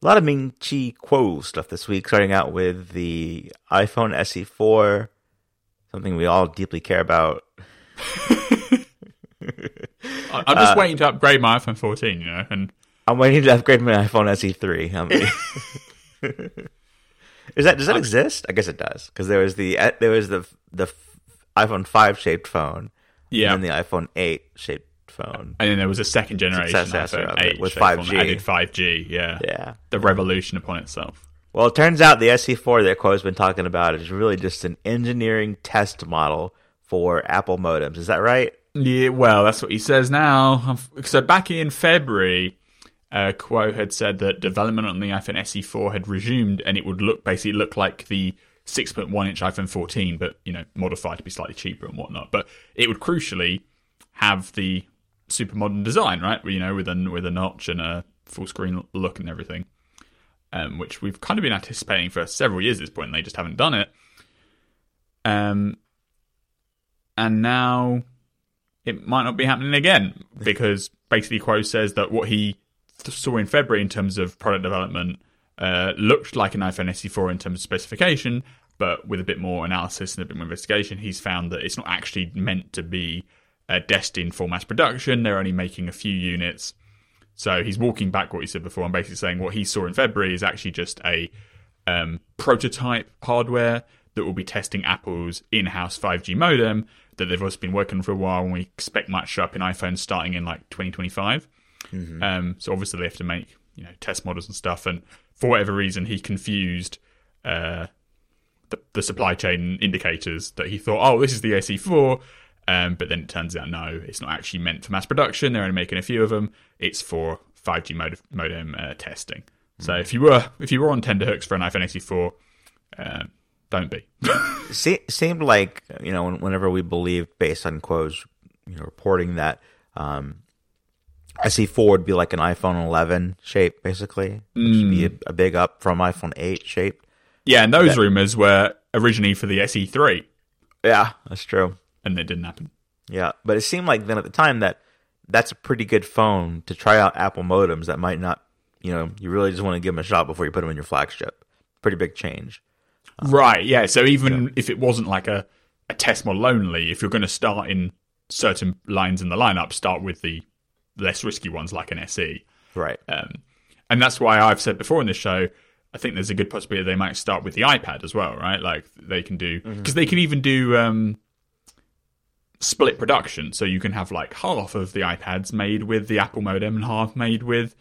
A lot of Ming Chi Kuo stuff this week, starting out with the iPhone SE4, something we all deeply care about. I- I'm just waiting to upgrade my iPhone 14, you know, and I'm waiting to upgrade my iPhone SE3. I mean- Is that does that exist? I guess it does because there was the uh, there was the the iPhone five shaped phone, yeah. and the iPhone eight shaped phone. And then there was a second generation iPhone 8 with 5G. added 5G. Yeah. Yeah. The revolution upon itself. Well, it turns out the SE4 that Kuo's been talking about is really just an engineering test model for Apple modems. Is that right? Yeah, well, that's what he says now. So back in February, uh, Kuo had said that development on the iPhone SE4 had resumed, and it would look basically look like the 6.1 inch iPhone 14, but you know modified to be slightly cheaper and whatnot. But it would crucially have the super modern design, right? You know, with a with a notch and a full screen look and everything, um, which we've kind of been anticipating for several years at this point. And they just haven't done it. Um, and now it might not be happening again because basically Kuo says that what he saw in February in terms of product development uh, looked like an iPhone SE4 in terms of specification, but with a bit more analysis and a bit more investigation, he's found that it's not actually meant to be uh, destined for mass production. They're only making a few units. So he's walking back what he said before and basically saying what he saw in February is actually just a um, prototype hardware that will be testing Apple's in-house 5G modem that they've also been working on for a while, and we expect might show up in iPhones starting in like 2025. Um, so obviously they have to make you know test models and stuff, and for whatever reason he confused uh, the, the supply chain indicators that he thought, oh, this is the SE4. Um, but then it turns out no, it's not actually meant for mass production. They're only making a few of them. It's for 5G mod- modem uh, testing. So if you were if you were on tenderhooks for an iPhone SE4, uh, don't be. Se- seemed like you know whenever we believed based on Kuo's you know reporting that um, SE4 would be like an iPhone 11 shape, basically, would be a, a big up from iPhone 8 shape. yeah, and those rumors were originally for the SE3, Yeah, that's true. And it didn't happen. Yeah, but it seemed like then at the time that that's a pretty good phone to try out Apple modems. That might not, you know, you really just want to give them a shot before you put them in your flagship. Pretty big change. Right, yeah. So even if it wasn't like a, a test model only, if you're going to start in certain lines in the lineup, start with the less risky ones like an SE. Right. Um, and that's why I've said before in this show, I think there's a good possibility they might start with the iPad as well, right? Like they can do, because they can even do um, split production. So you can have like half of the iPads made with the Apple modem and half made with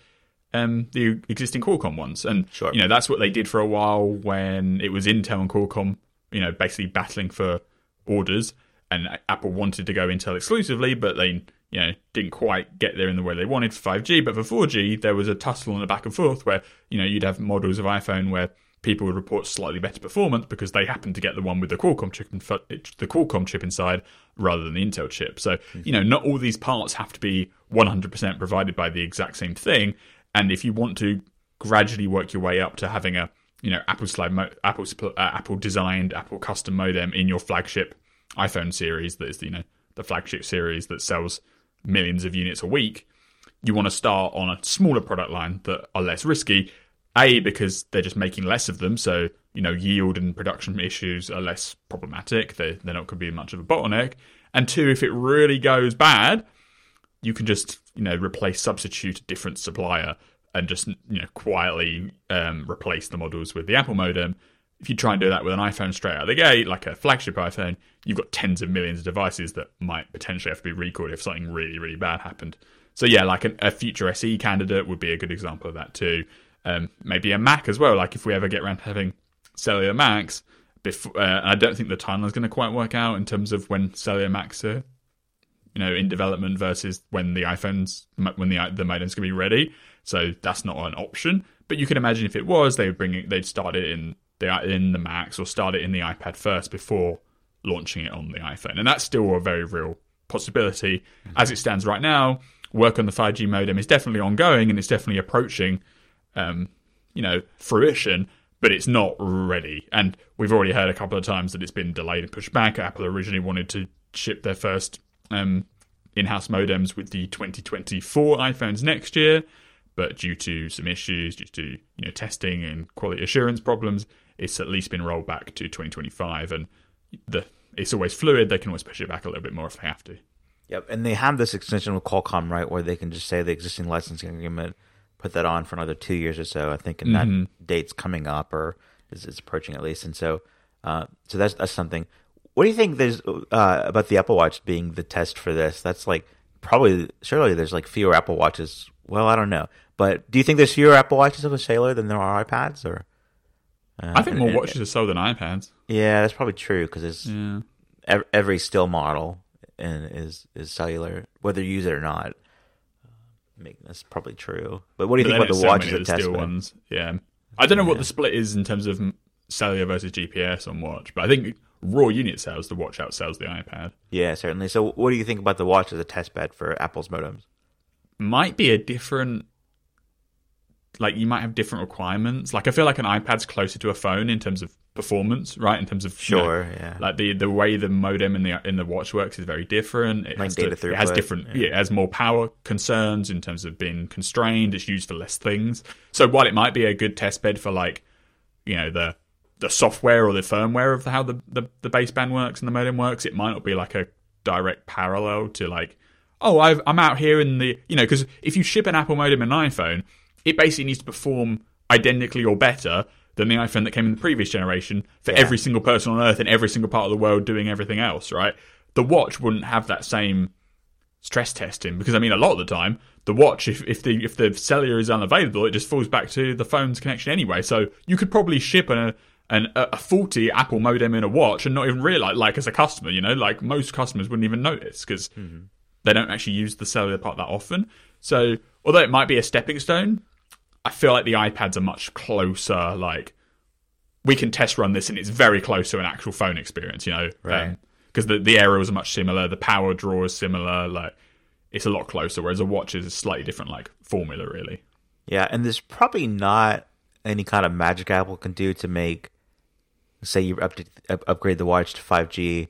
um, the existing Qualcomm ones. And, Sure. you know, that's what they did for a while when it was Intel and Qualcomm, you know, basically battling for orders. And Apple wanted to go Intel exclusively, but they, you know, didn't quite get there in the way they wanted for 5G. But for 4G, there was a tussle and a back and forth where, you know, you'd have models of iPhone where people would report slightly better performance because they happened to get the one with the Qualcomm chip in, the Qualcomm chip inside rather than the Intel chip. So, you know, not all these parts have to be 100% provided by the exact same thing. And if you want to gradually work your way up to having a, you know, Apple slide, mo- Apple, uh, Apple designed, Apple custom modem in your flagship iPhone series that is, you know, the flagship series that sells millions of units a week, you want to start on a smaller product line that are less risky. A because they're just making less of them, so you know yield and production issues are less problematic. They're they're not going to be much of a bottleneck. And two, if it really goes bad, you can just you know replace substitute a different supplier and just you know quietly um, replace the models with the Apple modem. If you try and do that with an iPhone straight out of the gate, like a flagship iPhone, you've got tens of millions of devices that might potentially have to be recalled if something really really bad happened. So yeah, like an, a future SE candidate would be a good example of that too. Um, maybe a Mac as well. Like if we ever get around to having cellular Macs, before, uh, I don't think the timeline is going to quite work out in terms of when cellular Macs are, you know, in development versus when the iPhones, when the the modem's going to be ready. So that's not an option. But you can imagine if it was, they would bring it, they'd start it in the in the Macs or start it in the iPad first before launching it on the iPhone, and that's still a very real possibility. As it stands right now, work on the 5G modem is definitely ongoing and it's definitely approaching, um, you know, fruition, but it's not ready. And we've already heard a couple of times that it's been delayed and pushed back. Apple originally wanted to ship their first um, in-house modems with the 2024 iPhones next year, but due to some issues, due to you know testing and quality assurance problems, it's at least been rolled back to 2025. And the it's always fluid; they can always push it back a little bit more if they have to. Yep, and they have this extension with Qualcomm, right, where they can just say the existing licensing agreement, put that on for another two years or so. I think, and Mm-hmm. that date's coming up or is, is approaching at least. And so, uh, so that's that's something. What do you think there's uh, about the Apple Watch being the test for this? That's like probably surely there's like fewer Apple Watches. Well, I don't know, but do you think there's fewer Apple Watches with Sailor than there are iPads? Or uh, I think more and- watches are sold than iPads. Yeah, that's probably true because it's Yeah. ev- every still model and is is cellular, whether you use it or not. Make that's probably true. But what do you But think about the so watch many as a test bed? ones. Yeah, I don't know what the split is in terms of cellular versus GPS on watch, but I think raw unit sales, the watch outsells the iPad. Yeah, certainly. So, what do you think about the watch as a test bed for Apple's modems? Might be a different. Like you might have different requirements. Like I feel like an iPad's closer to a phone in terms of performance, right? In terms of you know, Sure, yeah. like the the way the modem in the in the watch works is very different. It Like has data to, it has different yeah. yeah. it has more power concerns in terms of being constrained. It's used for less things. So while it might be a good test bed for like you know the the software or the firmware of how the, the, the baseband works and the modem works, it might not be like a direct parallel to like, oh, I've, I'm out here in the, you know, because if you ship an Apple modem and an iPhone, it basically needs to perform identically or better than the iPhone that came in the previous generation for Yeah. every single person on Earth in every single part of the world doing everything else, right? The watch wouldn't have that same stress testing because I mean a lot of the time the watch if, if the if the cellular is unavailable it just falls back to the phone's connection anyway so you could probably ship an, an a faulty Apple modem in a watch and not even realize like as a customer you know like most customers wouldn't even notice because mm-hmm. they don't actually use the cellular part that often so although it might be a stepping stone I feel like the iPads are much closer like we can test run this and it's very close to an actual phone experience you know um, Right. because the the aerials are much similar, the power draw is similar. Like it's a lot closer. Whereas a watch is a slightly different like formula, really. Yeah, and there's probably not any kind of magic Apple can do to make, say, you up up, upgrade the watch to 5G,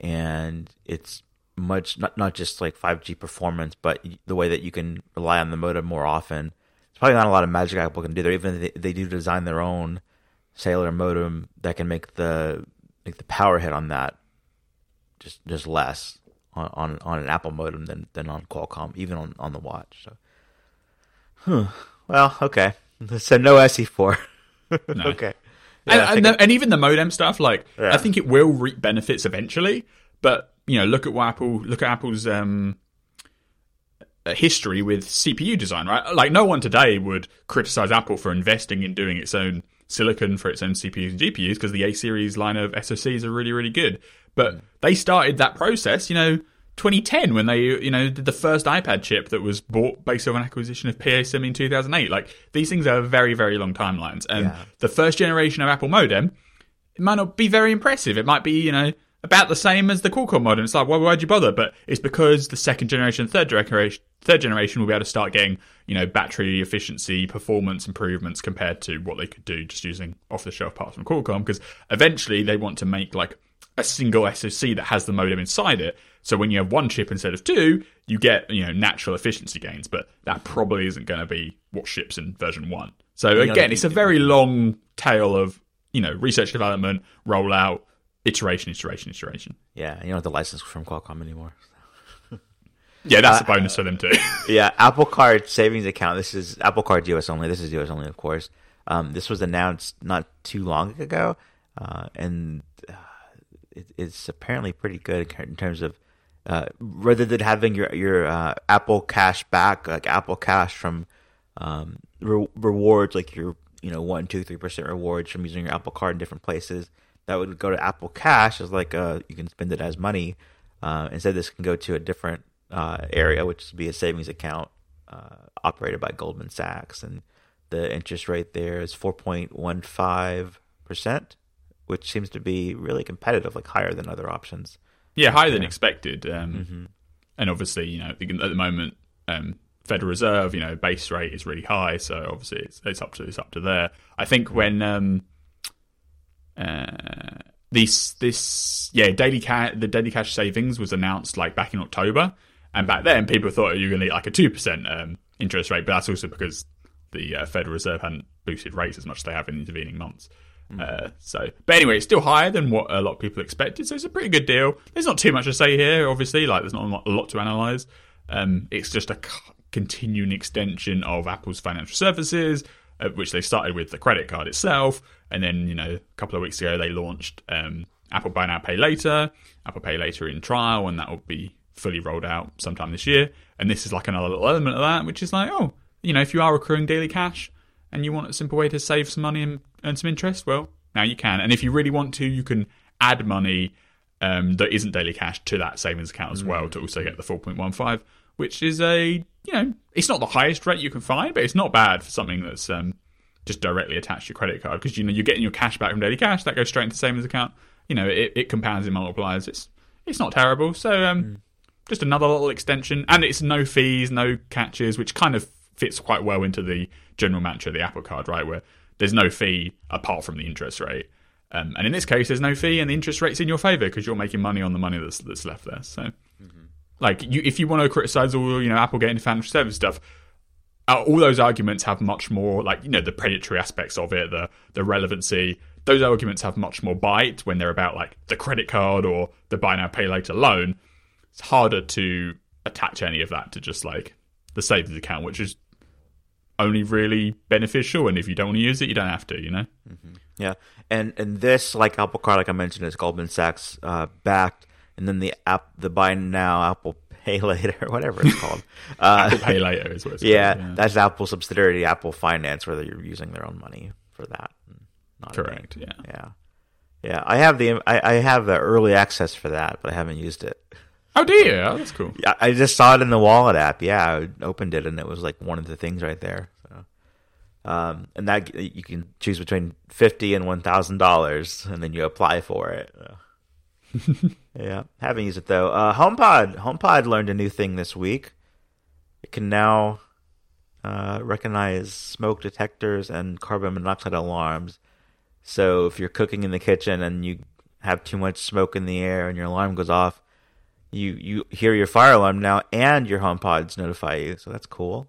and it's much not not just like 5G performance, but the way that you can rely on the modem more often. There's probably not a lot of magic Apple can do there. Even if they, they do design their own cellular modem that can make the make the power hit on that just just less on on, on an Apple modem than than on Qualcomm, even on on the watch. So. Well, okay. So no SE4. No. okay. and, Yeah, I and, the, and even the modem stuff, like Yeah. I think it will reap benefits eventually. But you know, look at what Apple look at Apple's um, uh, history with CPU design, right? Like no one today would criticize Apple for investing in doing its own silicon for its own CPUs and GPUs because the A series line of SoCs are really really good. But they started that process, you know. 2010 when they you know did the first iPad chip that was bought based on an acquisition of PA Semi in 2008 like these things are very very long timelines and Yeah. the first generation of Apple modem it might not be very impressive. It might be, you know, about the same as the Qualcomm modem. It's like, why why'd you bother? But it's because the second generation, third generation, third generation will be able to start getting, you know, battery efficiency, performance improvements compared to what they could do just using off the shelf parts from Qualcomm. Because eventually they want to make like a single SoC that has the modem inside it. So when you have one chip instead of two, you get, you know, natural efficiency gains. But that probably isn't going to be what ships in version one. So again, it's a very long tail of you know, research development, rollout, iteration, iteration, iteration. Yeah, you don't have the license from Qualcomm anymore. Yeah, that's a bonus for them too. yeah, Apple Card savings account. This is Apple Card US only. This is US only, of course. Um, this was announced not too long ago, uh, and uh, it, it's apparently pretty good in terms of uh, rather than having your your uh, Apple Cash back, like Apple Cash from um, re- rewards, like your you know one, two, three percent rewards from using your Apple Card in different places. That would go to Apple Cash as like uh, you can spend it as money. Uh, instead, this can go to a different uh, area, which would be a savings account uh, operated by Goldman Sachs, and the interest rate there is four point one five percent, which seems to be really competitive, like higher than other options. yeah, higher than expected. Um, And obviously, you know, at the moment, um, Federal Reserve, you know, base rate is really high, so obviously it's, it's up to it's up to there. I think when um, uh, this this yeah daily cash the daily cash savings was announced like back in October, and back then people thought you were going to get like a two percent um, interest rate, but that's also because the uh, Federal Reserve hadn't boosted rates as much as they have in intervening months. Uh, so, but anyway, it's still higher than what a lot of people expected. So it's a pretty good deal. There's not too much to say here, obviously. Like, there's not a lot, to analyze. Um, it's just a c- continuing extension of Apple's financial services, which they started with the credit card itself, and then you know a couple of weeks ago they launched um, Apple Buy Now Pay Later, Apple Pay Later in trial, and that will be fully rolled out sometime this year. And this is like another little element of that, which is like, oh, you know, if you are accruing daily cash and you want a simple way to save some money and earn some interest, well, now you can. And if you really want to, you can add money um, that isn't daily cash to that savings account as well to also get the 4.15, which is a, you know, it's not the highest rate you can find, but it's not bad for something that's um, just directly attached to your credit card because, you know, you're getting your cash back from daily cash, that goes straight into the savings account. You know, it, it compounds and multiplies. It's, it's not terrible. So, um, just another little extension, and it's no fees, no catches, which kind of fits quite well into the general mantra of the Apple Card, right? Where there's no fee apart from the interest rate, um, and in this case, there's no fee, and the interest rate's in your favor because you're making money on the money that's that's left there. So, like, you if you want to criticize all you know Apple getting financial service stuff. Uh, all those arguments have much more, like you know, the predatory aspects of it, the the relevancy. Those arguments have much more bite when they're about like the credit card or the buy now pay later loan it's harder to attach any of that to just like the savings account, which is only really beneficial. And if you don't want to use it, you don't have to, you know? Yeah, and and this like Apple Card, like I mentioned, is Goldman Sachs uh, backed, and then the app, the buy now, Apple Pay later, whatever it's called. Uh, Apple Pay Later is what it's yeah, called. Yeah, that's Apple subsidiary, Apple Finance, where you're using their own money for that. Correct, yeah. yeah, yeah. I have the I, I have the early access for that, but I haven't used it. Oh, do you? Oh, that's cool. I I just saw it in the wallet app. Yeah, I opened it and it was like one of the things right there. So, um, and that you can choose between fifty and one thousand dollars, and then you apply for it. Yeah, haven't used it though. Uh, HomePod, HomePod learned a new thing this week. It can now uh, recognize smoke detectors and carbon monoxide alarms. So if you're cooking in the kitchen and you have too much smoke in the air and your alarm goes off, you you hear your fire alarm now and your HomePods notify you. So that's cool.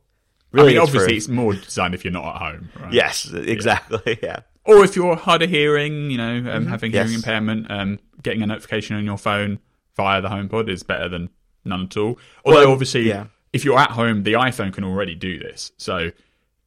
I mean, it's obviously, for- it's more designed if you're not at home, right? yes, exactly. Yeah. Or if you're hard of hearing, you know, um, having Yes. hearing impairment, um, getting a notification on your phone via the HomePod is better than none at all. Although, Well, obviously, yeah. if you're at home, the iPhone can already do this. So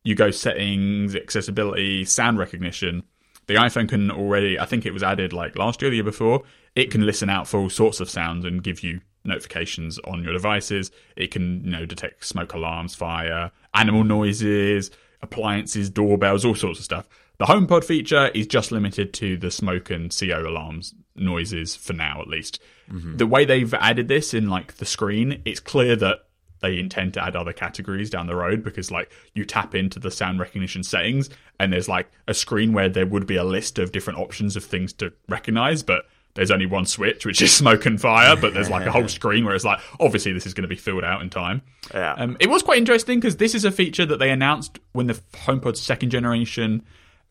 you go settings, accessibility, sound recognition. The iPhone can already, I think it was added like last year, or the year before. It can listen out for all sorts of sounds and give you notifications on your devices. It can, you know, detect smoke alarms, fire, animal noises, appliances, doorbells, all sorts of stuff. The HomePod feature is just limited to the smoke and CO alarms noises for now, at least. The way they've added this in like the screen, it's clear that they intend to add other categories down the road because like you tap into the sound recognition settings and there's like a screen where there would be a list of different options of things to recognize, but there's only one switch, which is smoke and fire, but there's like a whole screen where it's like, obviously this is going to be filled out in time. Yeah. Um, it was quite interesting because this is a feature that they announced when the HomePod second generation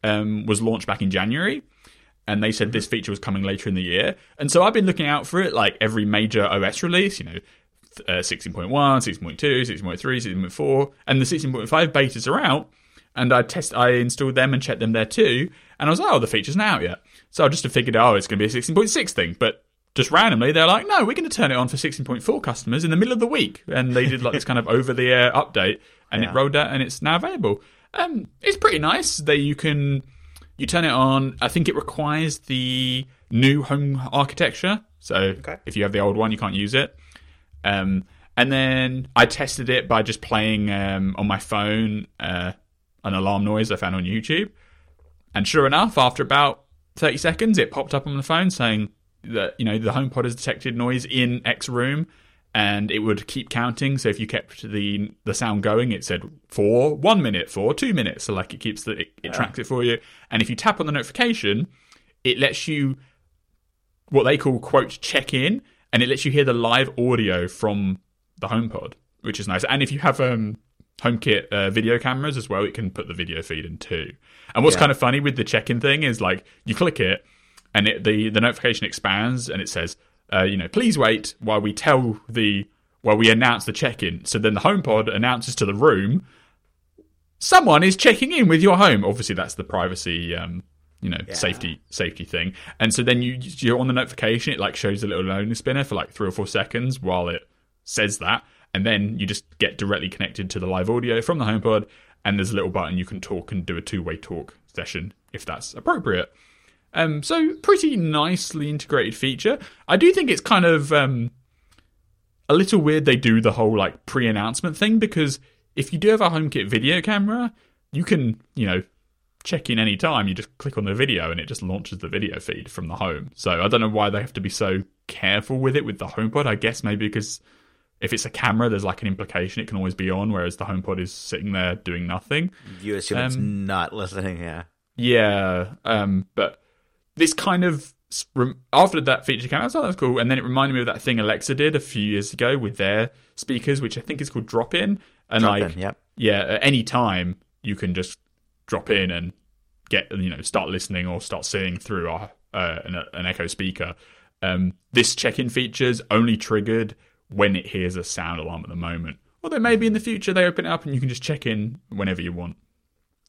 um, was launched back in January. And they said this feature was coming later in the year. And so I've been looking out for it like every major OS release, you know, uh, 16.1, 16.2, 16.3, 16.4, and the 16.5 betas are out. And I test, I installed them and checked them there too. And I was like, oh, the feature's not out yet. So I just figured, oh, it's going to be a 16.6 thing. But just randomly, they're like, no, we're going to turn it on for 16.4 customers in the middle of the week. And they did like this kind of over the air update and it rolled out and it's now available. Um, it's pretty nice that you can, you turn it on. I think it requires the new home architecture. So Okay. if you have the old one, you can't use it. Um, and then I tested it by just playing um, on my phone uh, an alarm noise I found on YouTube. And sure enough, after about 30 seconds, it popped up on the phone saying that, you know, the HomePod has detected noise in X room and it would keep counting. So if you kept the the sound going, it said for one minute, for two minutes. So like it keeps the, it, it tracks it for you. And if you tap on the notification, it lets you what they call quote check in and it lets you hear the live audio from the HomePod, which is nice. And if you have um, HomeKit uh, video cameras as well, it can put the video feed in too. And what's Yeah. kind of funny with the check-in thing is like you click it, and it, the the notification expands, and it says, uh, you know, please wait while we tell the well, we announce the check in. So then the HomePod announces to the room, someone is checking in with your home. Obviously, that's the privacy, um, you know, Yeah. safety safety thing. And so then you you're on the notification. It like shows a little loading spinner for like three or four seconds while it says that, and then you just get directly connected to the live audio from the HomePod. And there's a little button you can talk and do a two way talk session if that's appropriate. Um, so pretty nicely integrated feature. I do think it's kind of um, a little weird they do the whole like pre-announcement thing because if you do have a HomeKit video camera, you can you know check in any time. You just click on the video and it just launches the video feed from the home. So I don't know why they have to be so careful with it with the HomePod. I guess maybe because if it's a camera, there's like an implication it can always be on, whereas the HomePod is sitting there doing nothing. You assume it's Um, not listening. Yeah. Yeah, um, but this kind of after that feature came out, I thought that was cool, and then it reminded me of that thing Alexa did a few years ago with their speakers, which I think is called Drop In, and Drop like in, yep. yeah, at any time you can just drop in and get you know start listening or start seeing through our, uh, an, an Echo speaker. Um, this check-in feature is only triggered when it hears a sound alarm at the moment. Although maybe in the future they open it up and you can just check in whenever you want.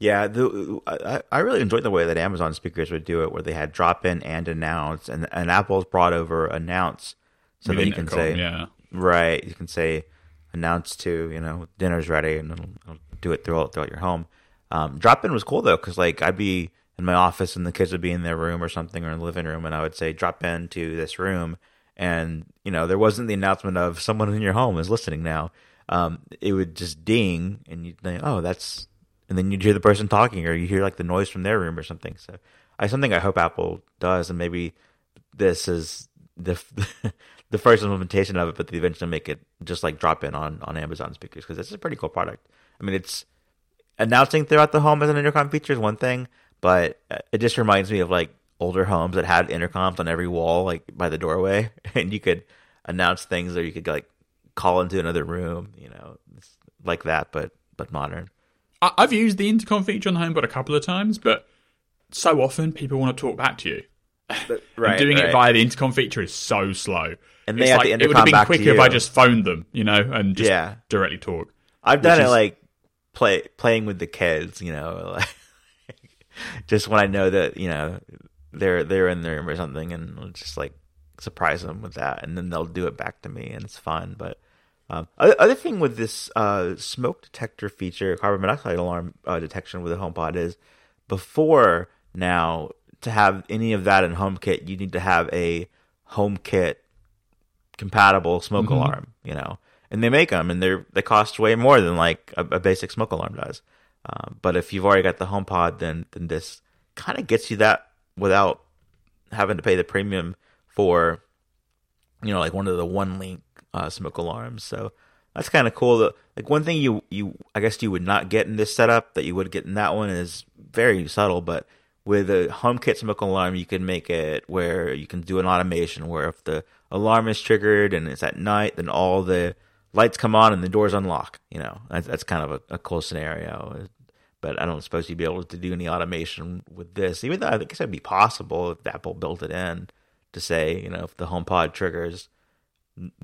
Yeah, the, I, I really enjoyed the way that Amazon speakers would do it, where they had drop in and announce, and and Apple's brought over announce, so that you can say yeah. right, you can say announce to you know dinner's ready, and it'll, it'll do it throughout throughout your home. Um, drop in was cool though, because like I'd be in my office and the kids would be in their room or something or in the living room, and I would say drop in to this room, and you know there wasn't the announcement of someone in your home is listening now. Um, it would just ding, and you'd think, oh, that's and then you'd hear the person talking or you hear like the noise from their room or something. So I something I hope Apple does, and maybe this is the the first implementation of it, but they eventually make it just like drop in on on Amazon speakers because it's a pretty cool product. I mean, it's announcing throughout the home as an intercom feature is one thing, but uh, it just reminds me of like older homes that had intercoms on every wall, like by the doorway, and you could announce things or you could like call into another room, you know, like that, but but modern. I- I've used the intercom feature on the HomePod a couple of times, but so often people want to talk back to you. and doing it via the intercom feature is so slow. And they have like, the it would have been quicker if I just phoned them, you know, and just Yeah. directly talk. I've done it is- like play playing with the kids, you know, like just when I know that you know they're they're in their room or something, and I'll just like surprise them with that, and then they'll do it back to me, and it's fun. But um, other, other thing with this uh, smoke detector feature, carbon monoxide alarm uh, detection with the HomePod is before now to have any of that in HomeKit, you need to have a HomeKit compatible smoke alarm, you know. And they make them, and they they cost way more than like a, a basic smoke alarm does. Um, but if you've already got the HomePod, then then this kind of gets you that without having to pay the premium for, you know, like one of the Onelink uh, smoke alarms. So that's kind of cool. Like one thing you you I guess you would not get in this setup that you would get in that one is very subtle, but with a HomeKit smoke alarm, you can make it where you can do an automation where if the alarm is triggered and it's at night, then all the lights come on and the doors unlock. You know, that's, that's kind of a, a cool scenario. But I don't suppose you'd be able to do any automation with this, even though I guess it'd be possible if Apple built it in to say, you know, if the HomePod triggers,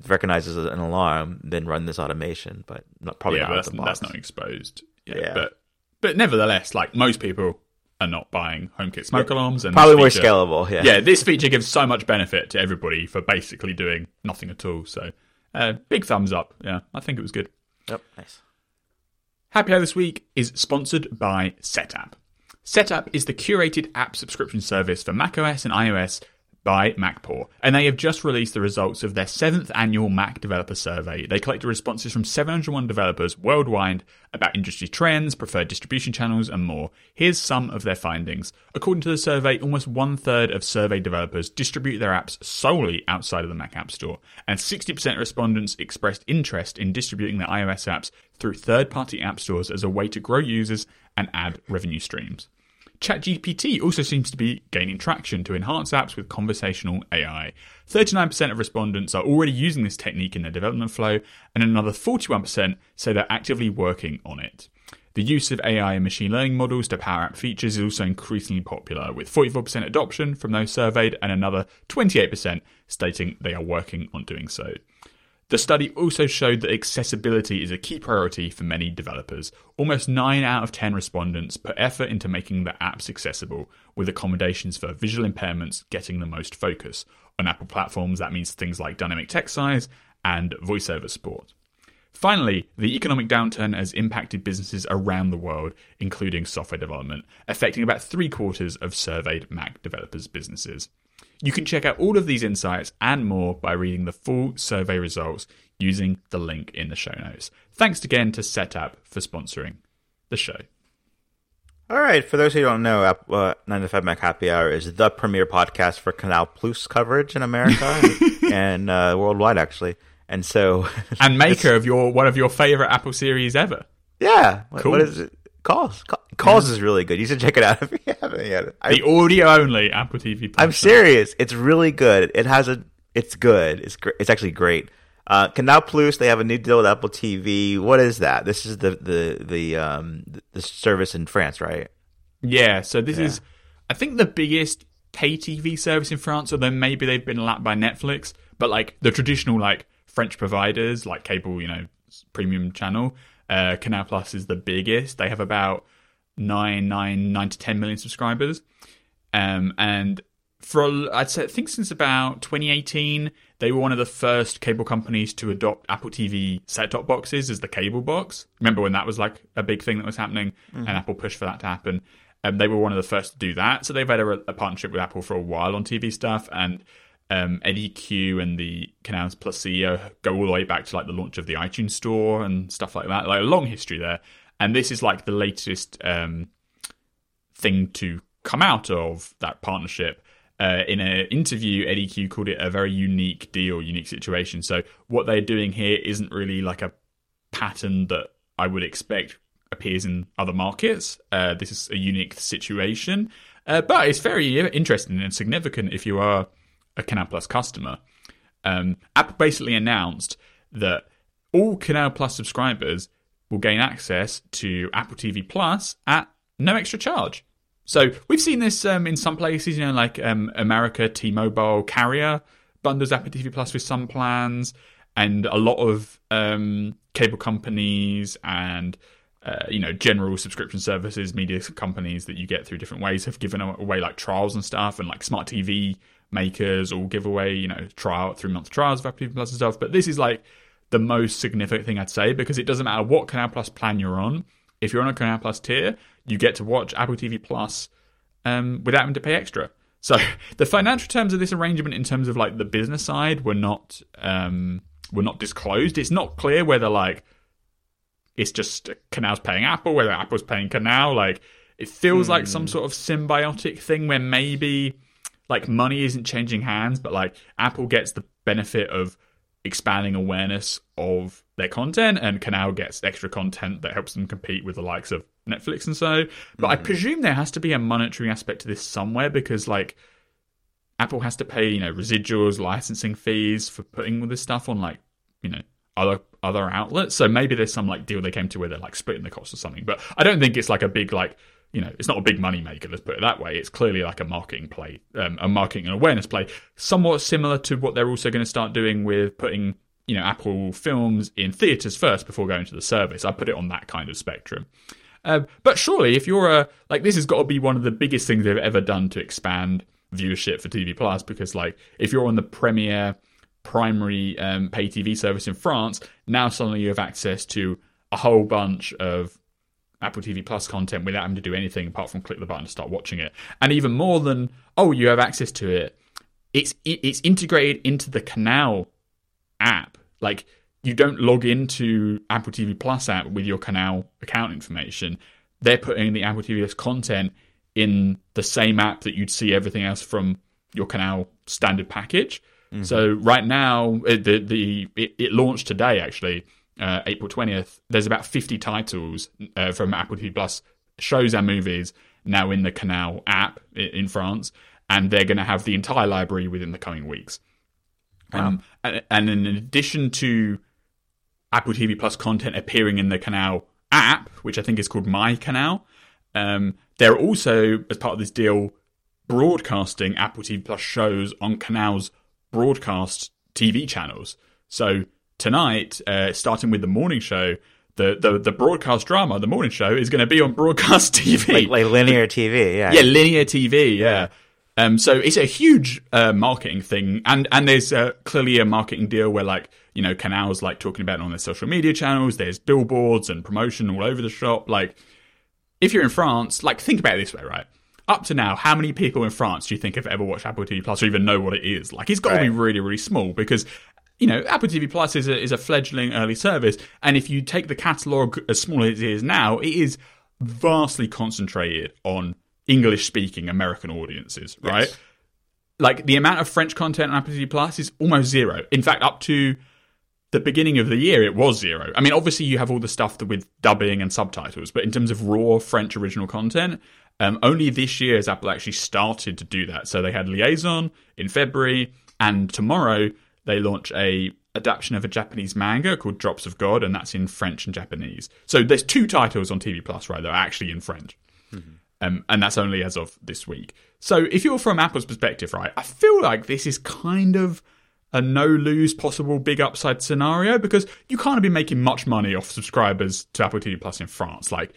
recognizes an alarm, then run this automation. But not, probably yeah, not that's, that's not exposed. Yeah, Yeah. but but nevertheless, like most people are not buying HomeKit smoke alarms, and Probably this more feature- scalable. Yeah. Yeah, this feature gives so much benefit to everybody for basically doing nothing at all. So, uh, big thumbs up. Yeah, I think it was good. Yep. Nice. Happy Hour this week is sponsored by Setapp. Setapp is the curated app subscription service for macOS and iOS by MacPaw, and they have just released the results of their seventh annual Mac Developer Survey. They collected responses from 701 developers worldwide about industry trends, preferred distribution channels, and more. Here's some of their findings. According to the survey, almost one third of survey developers distribute their apps solely outside of the Mac App Store, and 60% of respondents expressed interest in distributing their iOS apps through third party app stores as a way to grow users and add revenue streams. ChatGPT also seems to be gaining traction to enhance apps with conversational AI. 39% of respondents are already using this technique in their development flow, and another 41% say they're actively working on it. The use of AI and machine learning models to power app features is also increasingly popular, with 44% adoption from those surveyed and another 28% stating they are working on doing so. The study also showed that accessibility is a key priority for many developers. Almost 9 out of 10 respondents put effort into making their apps accessible, with accommodations for visual impairments getting the most focus. On Apple platforms, that means things like dynamic text size and voiceover support. Finally, the economic downturn has impacted businesses around the world, including software development, affecting about three quarters of surveyed Mac developers' businesses. You can check out all of these insights and more by reading the full survey results using the link in the show notes. Thanks again to Setapp for sponsoring the show. All right, for those who don't know, uh, 9 to 5 Mac Happy Hour is the premier podcast for Canal Plus coverage in America and, uh, worldwide, actually. And so, and maker of your one of your favorite Apple series ever. Yeah, cool. what is it? Calls. Calls is really good. You should check it out if you haven't yet. The audio only Apple TV. I'm serious. It's really good. It has a. It's good. It's great. It's actually great. Uh, Canal Plus. They have a new deal with Apple TV. What is that? This is the the the um the service in France, right? Yeah. So this yeah. is, I think, the biggest pay TV service in France. Although maybe they've been lapped by Netflix, but like the traditional like French providers, like cable, you know, premium channel uh, Canal Plus is the biggest. They have about nine, nine, nine to ten million subscribers, um, and for I'd say I think since about 2018, they were one of the first cable companies to adopt Apple TV set-top boxes as the cable box. Remember when that was like a big thing that was happening, mm-hmm. and Apple pushed for that to happen. Um, they were one of the first to do that, so they've had a, a partnership with Apple for a while on TV stuff, and um, Cue and the Canals Plus CEO go all the way back to like the launch of the iTunes Store and stuff like that. Like a long history there, and this is like the latest um, thing to come out of that partnership. Uh, in an interview, Eddy Cue called it a very unique deal, unique situation. So what they're doing here isn't really like a pattern that I would expect appears in other markets. Uh, this is a unique situation, uh, but it's very interesting and significant if you are a Canal Plus customer, um, Apple basically announced that all Canal Plus subscribers will gain access to Apple TV Plus at no extra charge. So we've seen this um, in some places, you know, like um, America, T-Mobile carrier bundles Apple TV Plus with some plans, and a lot of um, cable companies and uh, you know general subscription services, media companies that you get through different ways have given away like trials and stuff, and like smart TV makers or give away, you know, trial three month trials of Apple TV Plus and stuff. But this is like the most significant thing I'd say because it doesn't matter what Canal Plus plan you're on. If you're on a Canal Plus tier, you get to watch Apple TV Plus um, without having to pay extra. So the financial terms of this arrangement, in terms of like the business side, were not um, were not disclosed. It's not clear whether like it's just Canal's paying Apple, whether Apple's paying Canal. Like it feels like some hmm. sort of symbiotic thing where maybe like money isn't changing hands, but like Apple gets the benefit of expanding awareness of their content and Canal gets extra content that helps them compete with the likes of Netflix and so. But mm. I presume there has to be a monetary aspect to this somewhere because like Apple has to pay, you know, residuals, licensing fees for putting all this stuff on like, you know, other other outlets. So maybe there's some like deal they came to where they're like splitting the cost or something. But I don't think it's like a big like you know, it's not a big money maker. Let's put it that way. It's clearly like a marketing play, um, a marketing and awareness play, somewhat similar to what they're also going to start doing with putting, you know, Apple films in theaters first before going to the service. I put it on that kind of spectrum. Uh, but surely, if you're a like, this has got to be one of the biggest things they've ever done to expand viewership for TV Plus. Because like, if you're on the premier primary um, pay TV service in France, now suddenly you have access to a whole bunch of Apple TV Plus content without having to do anything apart from click the button to start watching it. And even more than oh, you have access to it, it's it's integrated into the Canal app. Like you don't log into Apple TV Plus app with your Canal account information. They're putting the Apple TV Plus content in the same app that you'd see everything else from your Canal standard package. Mm-hmm. So right now, the the it, it launched today actually uh, April 20th, there's about 50 titles uh, from Apple TV Plus shows and movies now in the Canal app in France, and they're going to have the entire library within the coming weeks. Wow. Um, and, and in addition to Apple TV Plus content appearing in the Canal app, which I think is called My Canal, um, they're also, as part of this deal, broadcasting Apple TV Plus shows on Canal's broadcast TV channels. So tonight, uh, starting with the morning show, the, the, the broadcast drama, the morning show, is going to be on broadcast TV. Like, like linear TV, yeah. Yeah, linear TV. Yeah. Um, so it's a huge uh, marketing thing, and and there's uh, clearly a marketing deal where like you know canals like talking about it on their social media channels. There's billboards and promotion all over the shop. Like if you're in France, like think about it this way, right? Up to now, how many people in France do you think have ever watched Apple TV Plus or even know what it is? Like it's got to be really really small because. You know, Apple TV Plus is a, is a fledgling early service, and if you take the catalog as small as it is now, it is vastly concentrated on English speaking American audiences, right? Like the amount of French content on Apple TV Plus is almost zero. In fact, up to the beginning of the year, it was zero. I mean, obviously you have all the stuff with dubbing and subtitles, but in terms of raw French original content, um, only this year has Apple actually started to do that. So they had Liaison in February, and tomorrow they launch a adaptation of a Japanese manga called Drops of God, and that's in French and Japanese. So there's two titles on TV Plus, right? That are actually in French um, and that's only as of this week. So if you're from Apple's perspective, right, I feel like this is kind of a no lose possible big upside scenario because you can't be making much money off subscribers to Apple TV Plus in France. Like,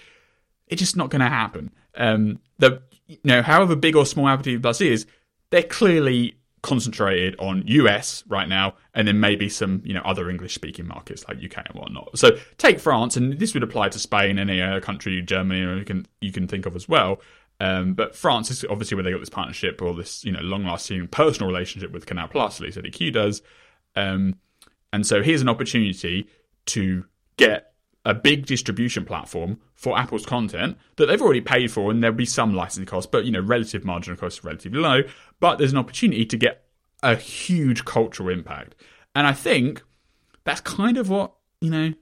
it's just not going to happen. Um, the you know, however big or small Apple TV Plus is, they're clearly concentrated on US right now, and then maybe some you know other English speaking markets like UK and whatnot. So take France, and this would apply to Spain, any other country, Germany, you can you can think of as well. Um, but France is obviously where they got this partnership or this you know long lasting personal relationship with Canal Plus, at least Eddy Cue does. Um, and so here's an opportunity to get a big distribution platform for Apple's content that they've already paid for, and there'll be some licensing costs, but you know, relative margin costs are relatively low. But there's an opportunity to get a huge cultural impact, and I think that's kind of what you know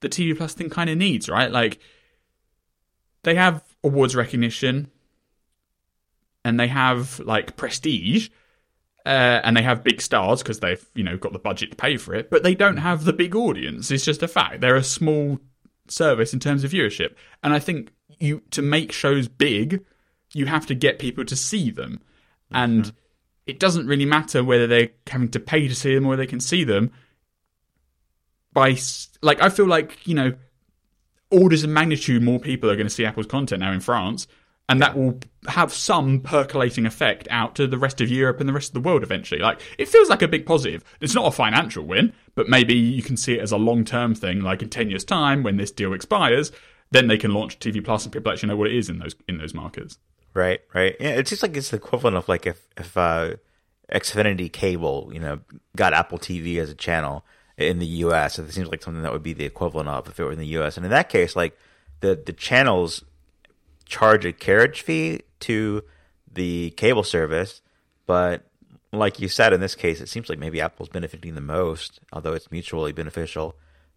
the TV Plus thing kind of needs, right? Like they have awards recognition, and they have like prestige, uh, and they have big stars because they've you know got the budget to pay for it, but they don't have the big audience. It's just a fact. They're a small service in terms of viewership, and I think you to make shows big, you have to get people to see them, and it doesn't really matter whether they're having to pay to see them or they can see them. By like, I feel like you know orders of magnitude more people are going to see Apple's content now in France, and that will have some percolating effect out to the rest of Europe and the rest of the world eventually. Like, it feels like a big positive. It's not a financial win, but maybe you can see it as a long term thing, like in 10 years' time when this deal expires. Then they can launch TV Plus, and people actually know what it is in those in those markets. Right, right. Yeah, it's just like it's the equivalent of like if if uh, Xfinity Cable, you know, got Apple TV as a channel in the U.S. It seems like something that would be the equivalent of if it were in the U.S. And in that case, like the the channels charge a carriage fee to the cable service, but like you said, in this case, it seems like maybe Apple's benefiting the most, although it's mutually beneficial.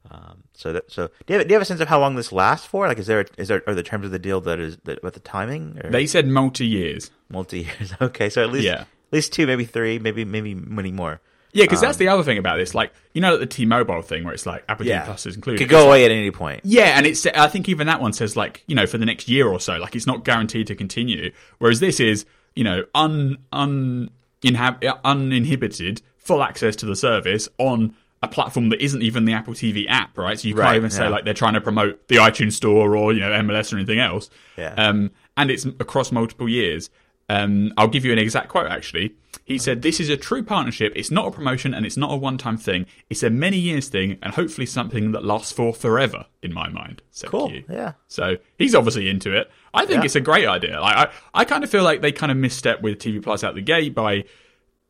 Um, so that so do you, have, do you have a sense of how long this lasts for? Like, is there is there are the terms of the deal that is that about the timing? Or? They said multi years. multi years. Okay, so at least Yeah. at least two, maybe three, maybe maybe many more. Yeah, because that's the other thing about this. Like, you know, the T-Mobile thing where it's like Apple TV Plus is included. could go like- away at any point. Yeah, and it's I think even that one says like you know for the next year or so, like it's not guaranteed to continue. Whereas this is you know un un inhab- uninhibited full access to the service on a platform that isn't even the Apple TV app, right? So you can't Right, even say yeah. like they're trying to promote the iTunes Store or you know MLS or anything else. Yeah. Um, and it's across multiple years. Um, I'll give you an exact quote actually. He said, This is a true partnership. It's not a promotion and it's not a one time thing. It's a many years thing and hopefully something that lasts for forever, in my mind. Said Cool. Cue. Yeah. So he's obviously into it. I think Yeah. it's a great idea. Like I, I kind of feel like they kind of misstep with TV Plus out the gate by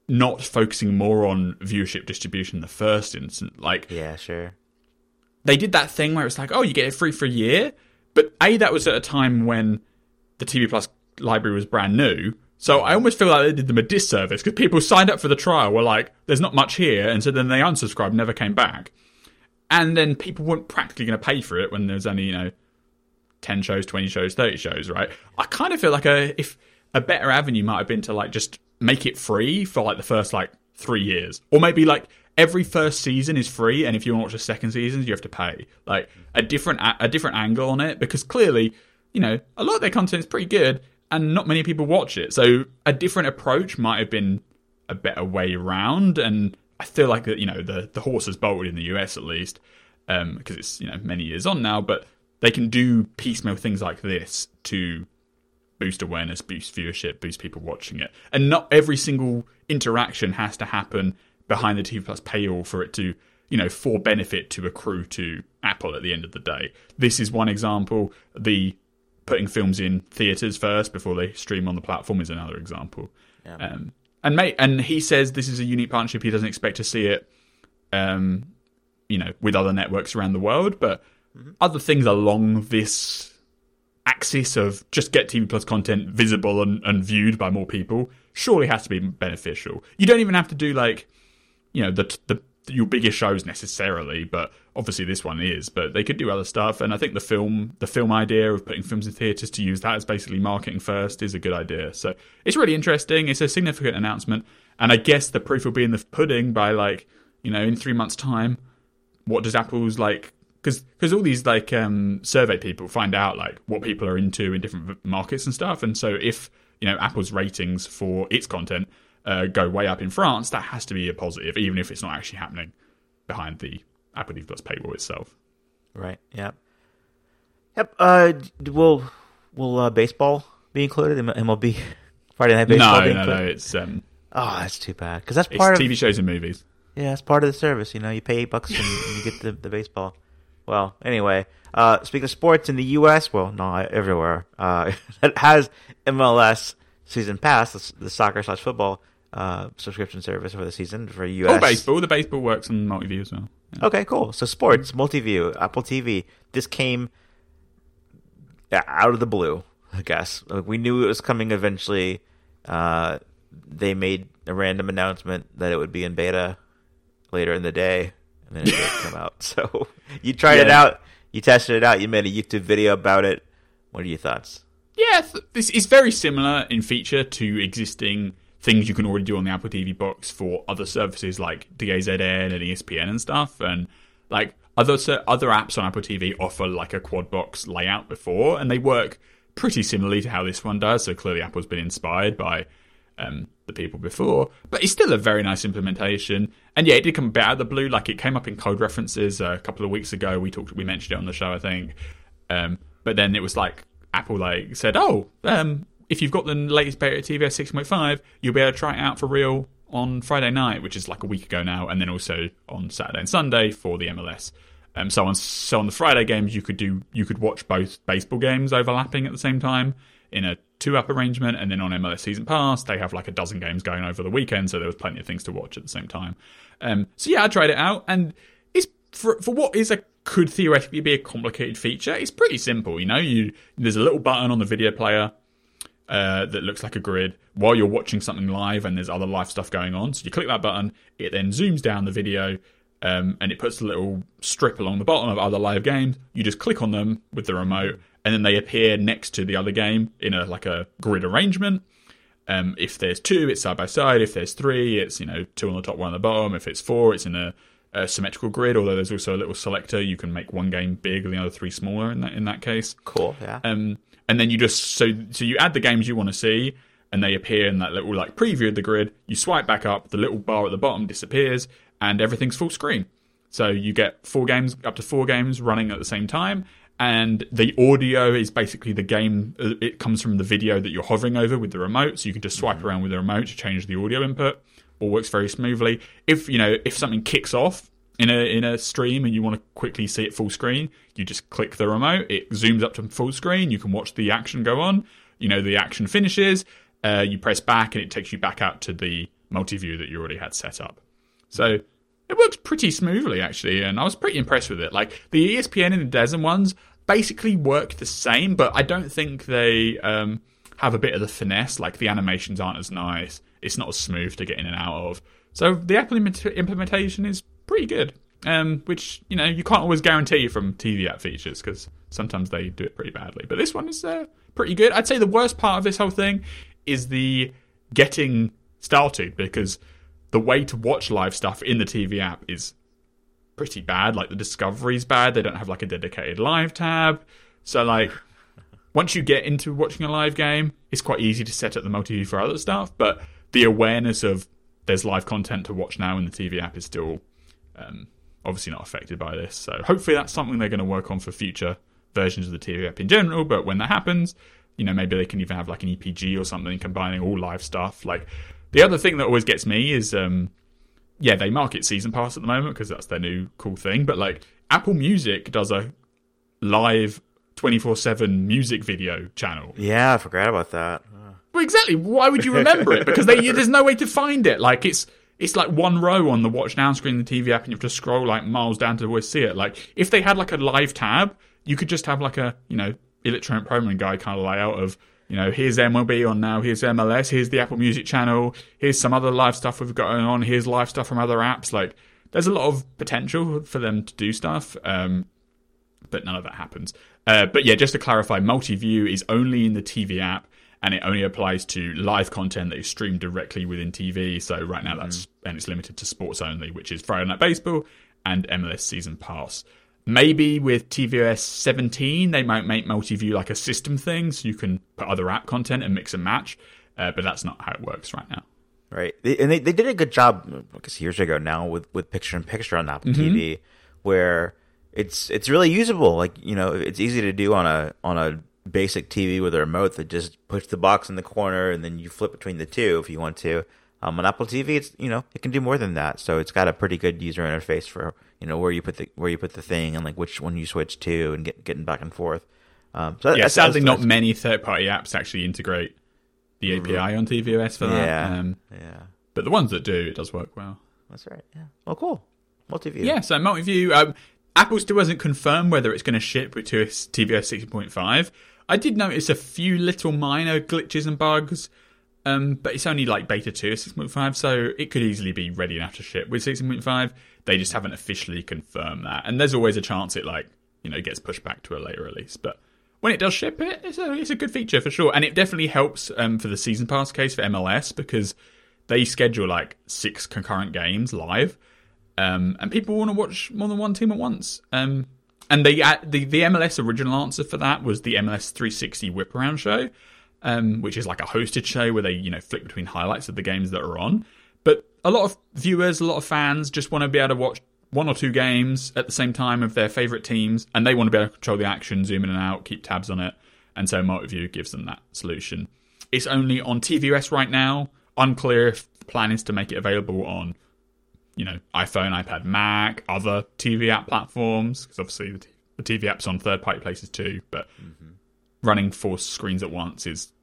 not focusing more on viewership distribution in the first instance. Like Yeah, sure. they did that thing where it's like, oh, you get it free for a year. But A, that was at a time when the TV Plus library was brand new. So I almost feel like they did them a disservice because people signed up for the trial were like, there's not much here. And so then they unsubscribed, never came back. And then people weren't practically going to pay for it when there's only, you know, 10 shows, 20 shows, 30 shows, right? I kind of feel like a, if a better avenue might have been to like just make it free for like the first like three years. Or maybe like every first season is free and if you want to watch the second season, you have to pay. Like a different, a different angle on it because clearly, you know, a lot of their content is pretty good and not many people watch it. So a different approach might have been a better way around and I feel like that you know the the horse has bolted in the US at least because um, it's you know many years on now, but they can do piecemeal things like this to boost awareness, boost viewership, boost people watching it, and not every single interaction has to happen behind the TV Plus paywall for it to you know for benefit to accrue to Apple at the end of the day. This is one example. The putting films in theaters first before they stream on the platform is another example. Yeah. Um, and mate, and he says this is a unique partnership. He doesn't expect to see it, um, you know, with other networks around the world, but mm-hmm. other things along this axis of just get TV Plus content visible and, and viewed by more people surely has to be beneficial. You don't even have to do like, you know, the the your biggest shows necessarily, but obviously this one is. But they could do other stuff, and I think the film, the film idea of putting films in theaters to use that as basically marketing first is a good idea. So it's really interesting. It's a significant announcement, and I guess the proof will be in the pudding by like you know in three months' time. What does Apple's like? Because because all these like um, survey people find out like what people are into in different markets and stuff, and so if you know Apple's ratings for its content uh, go way up in France, that has to be a positive, even if it's not actually happening behind the Apple TV Plus paywall itself. Right. Yep. Yep. Uh, will will uh, baseball be included in MLB Friday Night Baseball? No, no, no. It's um. Oh, that's too bad because that's part of TV shows and movies. Yeah, that's part of the service. You know, you pay eight bucks and you get the, the baseball. Well, anyway, uh, speaking of sports in the U.S., well, no, everywhere, uh, it has MLS season pass, the, the soccer slash football uh, subscription service for the season for US. Oh, baseball. The baseball works on multi-view as well. Yeah. Okay, cool. So sports, multi-view, Apple TV. This came out of the blue, I guess. We knew it was coming eventually. Uh, they made a random announcement that it would be in beta later in the day, and then it did come out. So you tried yeah. it out, you tested it out, you made a YouTube video about it. What are your thoughts? Yeah, this is very similar in feature to existing things you can already do on the Apple TV box for other services like DAZN and ESPN and stuff. And like other other apps on Apple TV offer like a quad box layout before, and they work pretty similarly to how this one does. So clearly, Apple's been inspired by um, the people before, but it's still a very nice implementation. And yeah, it did come a bit out of the blue. Like it came up in code references a couple of weeks ago. We talked, we mentioned it on the show, I think. Um, but then it was like Apple like said, "Oh, um, if you've got the latest beta of tvOS 6.5, you'll be able to try it out for real on Friday night, which is like a week ago now, and then also on Saturday and Sunday for the MLS. Um, so on so on the Friday games, you could do you could watch both baseball games overlapping at the same time in a two up arrangement, and then on MLS Season Pass, they have like a dozen games going over the weekend, so there was plenty of things to watch at the same time. Um, so yeah, I tried it out, and for for what is a could theoretically be a complicated feature. It's pretty simple, you know. You there's a little button on the video player uh, that looks like a grid while you're watching something live and there's other live stuff going on. So you click that button, it then zooms down the video um, and it puts a little strip along the bottom of other live games. You just click on them with the remote and then they appear next to the other game in a like a grid arrangement. Um, if there's two, it's side by side. If there's three, it's you know two on the top, one on the bottom. If it's four, it's in a, a symmetrical grid. Although there's also a little selector, you can make one game big and the other three smaller. In that in that case, cool. Yeah. Um, and then you just so so you add the games you want to see and they appear in that little like preview of the grid you swipe back up the little bar at the bottom disappears and everything's full screen so you get four games up to four games running at the same time and the audio is basically the game uh, it comes from the video that you're hovering over with the remote so you can just swipe mm-hmm. around with the remote to change the audio input all works very smoothly if you know if something kicks off in a in a stream and you want to quickly see it full screen, you just click the remote. It zooms up to full screen. You can watch the action go on. You know the action finishes. Uh, you press back and it takes you back out to the multi view that you already had set up. So it works pretty smoothly actually, and I was pretty impressed with it. Like the ESPN and the DAZN ones basically work the same, but I don't think they um, have a bit of the finesse. Like the animations aren't as nice. It's not as smooth to get in and out of. So the Apple implementation is pretty good. Um, which you know you can't always guarantee from TV app features because sometimes they do it pretty badly. But this one is uh, pretty good. I'd say the worst part of this whole thing is the getting started because the way to watch live stuff in the TV app is pretty bad. Like the discovery's bad. They don't have like a dedicated live tab. So like once you get into watching a live game, it's quite easy to set up the multi view for other stuff. But the awareness of there's live content to watch now, and the TV app is still um, obviously not affected by this. So hopefully that's something they're going to work on for future versions of the TV app in general. But when that happens, you know, maybe they can even have like an EPG or something combining all live stuff. Like the other thing that always gets me is, um, yeah, they market season pass at the moment because that's their new cool thing. But like Apple Music does a live 24 7 music video channel. Yeah, I forgot about that. Well, exactly. Why would you remember it? Because they, there's no way to find it. Like it's it's like one row on the watch now screen, the TV app, and you have to scroll like miles down to always see it. Like if they had like a live tab, you could just have like a you know electronic programming guide kind of layout of you know here's MLB on now, here's MLS, here's the Apple Music channel, here's some other live stuff we've got going on, here's live stuff from other apps. Like there's a lot of potential for them to do stuff. Um, but none of that happens. Uh, but yeah, just to clarify, multi-view is only in the TV app and it only applies to live content that is streamed directly within TV. So right now that's mm. and it's limited to sports only, which is Friday Night Baseball and MLS Season Pass. Maybe with tvOS 17, they might make multi-view like a system thing, so you can put other app content and mix and match. Uh, but that's not how it works right now. Right, and they, they did a good job, I guess years ago now, with with picture in picture on Apple mm-hmm. TV, where it's it's really usable. Like you know, it's easy to do on a on a basic TV with a remote that just puts the box in the corner and then you flip between the two if you want to. Um, on Apple TV, it's you know it can do more than that. So it's got a pretty good user interface for you know where you put the where you put the thing and like which one you switch to and get, getting back and forth. Um, so yeah, sadly, not many third party apps actually integrate the API on tvOS for that. Yeah, um, yeah. But the ones that do, it does work well. That's right. Yeah. Well, cool. Multi-view. Yeah. So multi-view. Um, Apple still hasn't confirmed whether it's going to ship with tvOS 16.5. I did notice a few little minor glitches and bugs, um, but it's only like beta 2 6.5, so it could easily be ready enough to ship with 16.5. They just haven't officially confirmed that. And there's always a chance it like, you know, gets pushed back to a later release. But when it does ship it, it's a, it's a good feature for sure. And it definitely helps um, for the season pass case for MLS because they schedule like six concurrent games live. Um, and people want to watch more than one team at once. Um, and the, uh, the the MLS original answer for that was the MLS 360 Whip Around show, um, which is like a hosted show where they you know flick between highlights of the games that are on. But a lot of viewers, a lot of fans just want to be able to watch one or two games at the same time of their favorite teams, and they want to be able to control the action, zoom in and out, keep tabs on it, and so Multiview gives them that solution. It's only on tvOS right now. Unclear if the plan is to make it available on you know, iPhone, iPad, Mac, other TV app platforms, because obviously the, the, TV app's on third party places too, but mm-hmm. running four screens at once is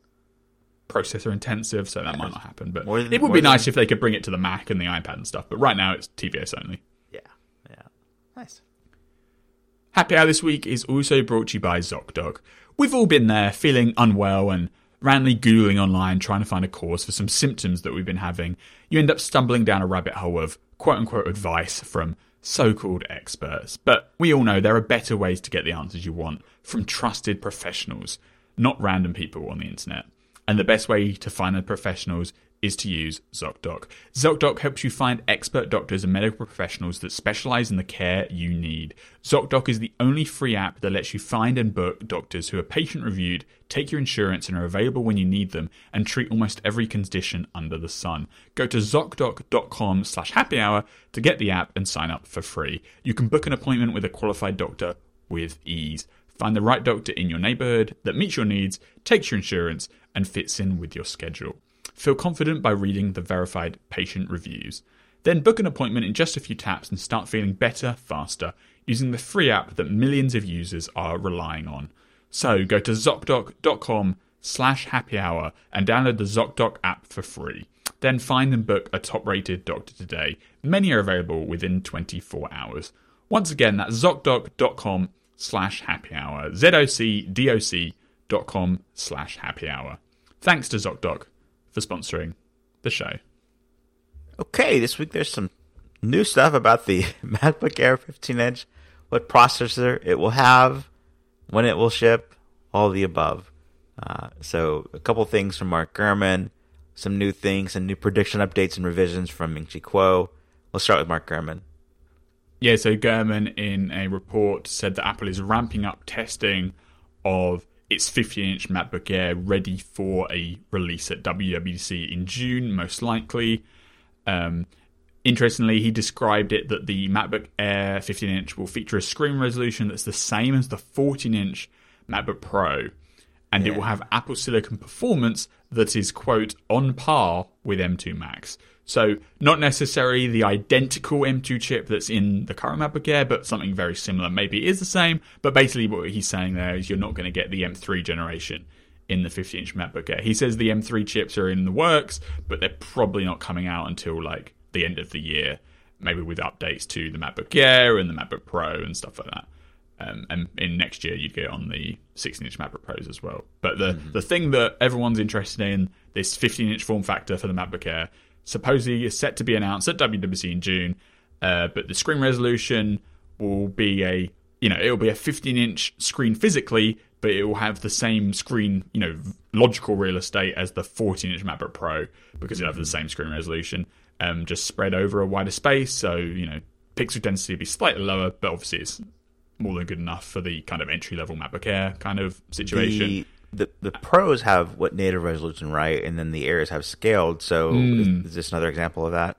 processor intensive, so that might not happen. But than, it would be nice if they could bring it to the Mac and the iPad and stuff. But right now it's tvOS only. Yeah, yeah, nice. Happy Hour this week is also brought to you by ZocDoc. We've all been there, feeling unwell and randomly Googling online trying to find a cause for some symptoms that we've been having. You end up stumbling down a rabbit hole of quote unquote advice from so called experts. But we all know there are better ways to get the answers you want from trusted professionals, not random people on the internet. And the best way to find the professionals is to use ZocDoc. ZocDoc helps you find expert doctors and medical professionals that specialize in the care you need. ZocDoc is the only free app that lets you find and book doctors who are patient reviewed, take your insurance, and are available when you need them, and treat almost every condition under the sun. Go to ZocDoc.com slash happy hour to get the app and sign up for free. You can book an appointment with a qualified doctor with ease. Find the right doctor in your neighborhood that meets your needs, takes your insurance, and fits in with your schedule. Feel confident by reading the verified patient reviews. Then book an appointment in just a few taps and start feeling better faster using the free app that millions of users are relying on. So go to ZocDoc.com slash happy hour and download the ZocDoc app for free. Then find and book a top rated doctor today. Many are available within 24 hours. Once again, that's ZocDoc.com slash happy hour. Z-O-C-D-O-C dot com slash happy hour. Thanks to ZocDoc for sponsoring the show. Okay, this week there's some new stuff about the MacBook Air 15 inch, what processor it will have, when it will ship, all the above. Uh, so, a couple things from Mark Gurman, some new things, and new prediction updates and revisions from Ming-Chi Kuo. Let's start with Mark Gurman. Yeah, so Gurman in a report said that Apple is ramping up testing of its 15 inch MacBook Air ready for a release at WWDC in June, most likely. Um, interestingly, he described it that the MacBook Air 15 inch will feature a screen resolution that's the same as the 14 inch MacBook Pro, and it will have Apple Silicon performance that is quote on par with M2 Max. So not necessarily the identical M2 chip that's in the current MacBook Air, but something very similar. Maybe it is the same, but basically what he's saying there is you're not going to get the M3 generation in the 50-inch MacBook Air. He says the M3 chips are in the works, but they're probably not coming out until like the end of the year, maybe with updates to the MacBook Air and the MacBook Pro and stuff like that. Um, and in next year, you'd get on the 16-inch MacBook Pros as well. But the the thing that everyone's interested in, this 15-inch form factor for the MacBook Air, supposedly is set to be announced at WWDC in June. Uh, but the screen resolution will be a you know it'll be a 15-inch screen physically, but it will have the same screen you know logical real estate as the 14-inch MacBook Pro because it'll have the same screen resolution, um, just spread over a wider space. So you know pixel density will be slightly lower, but obviously it's more than good enough for the kind of entry level MacBook Air kind of situation. The, the the pros have what native resolution, right? And then the airs have scaled. So Hmm. is, is this another example of that?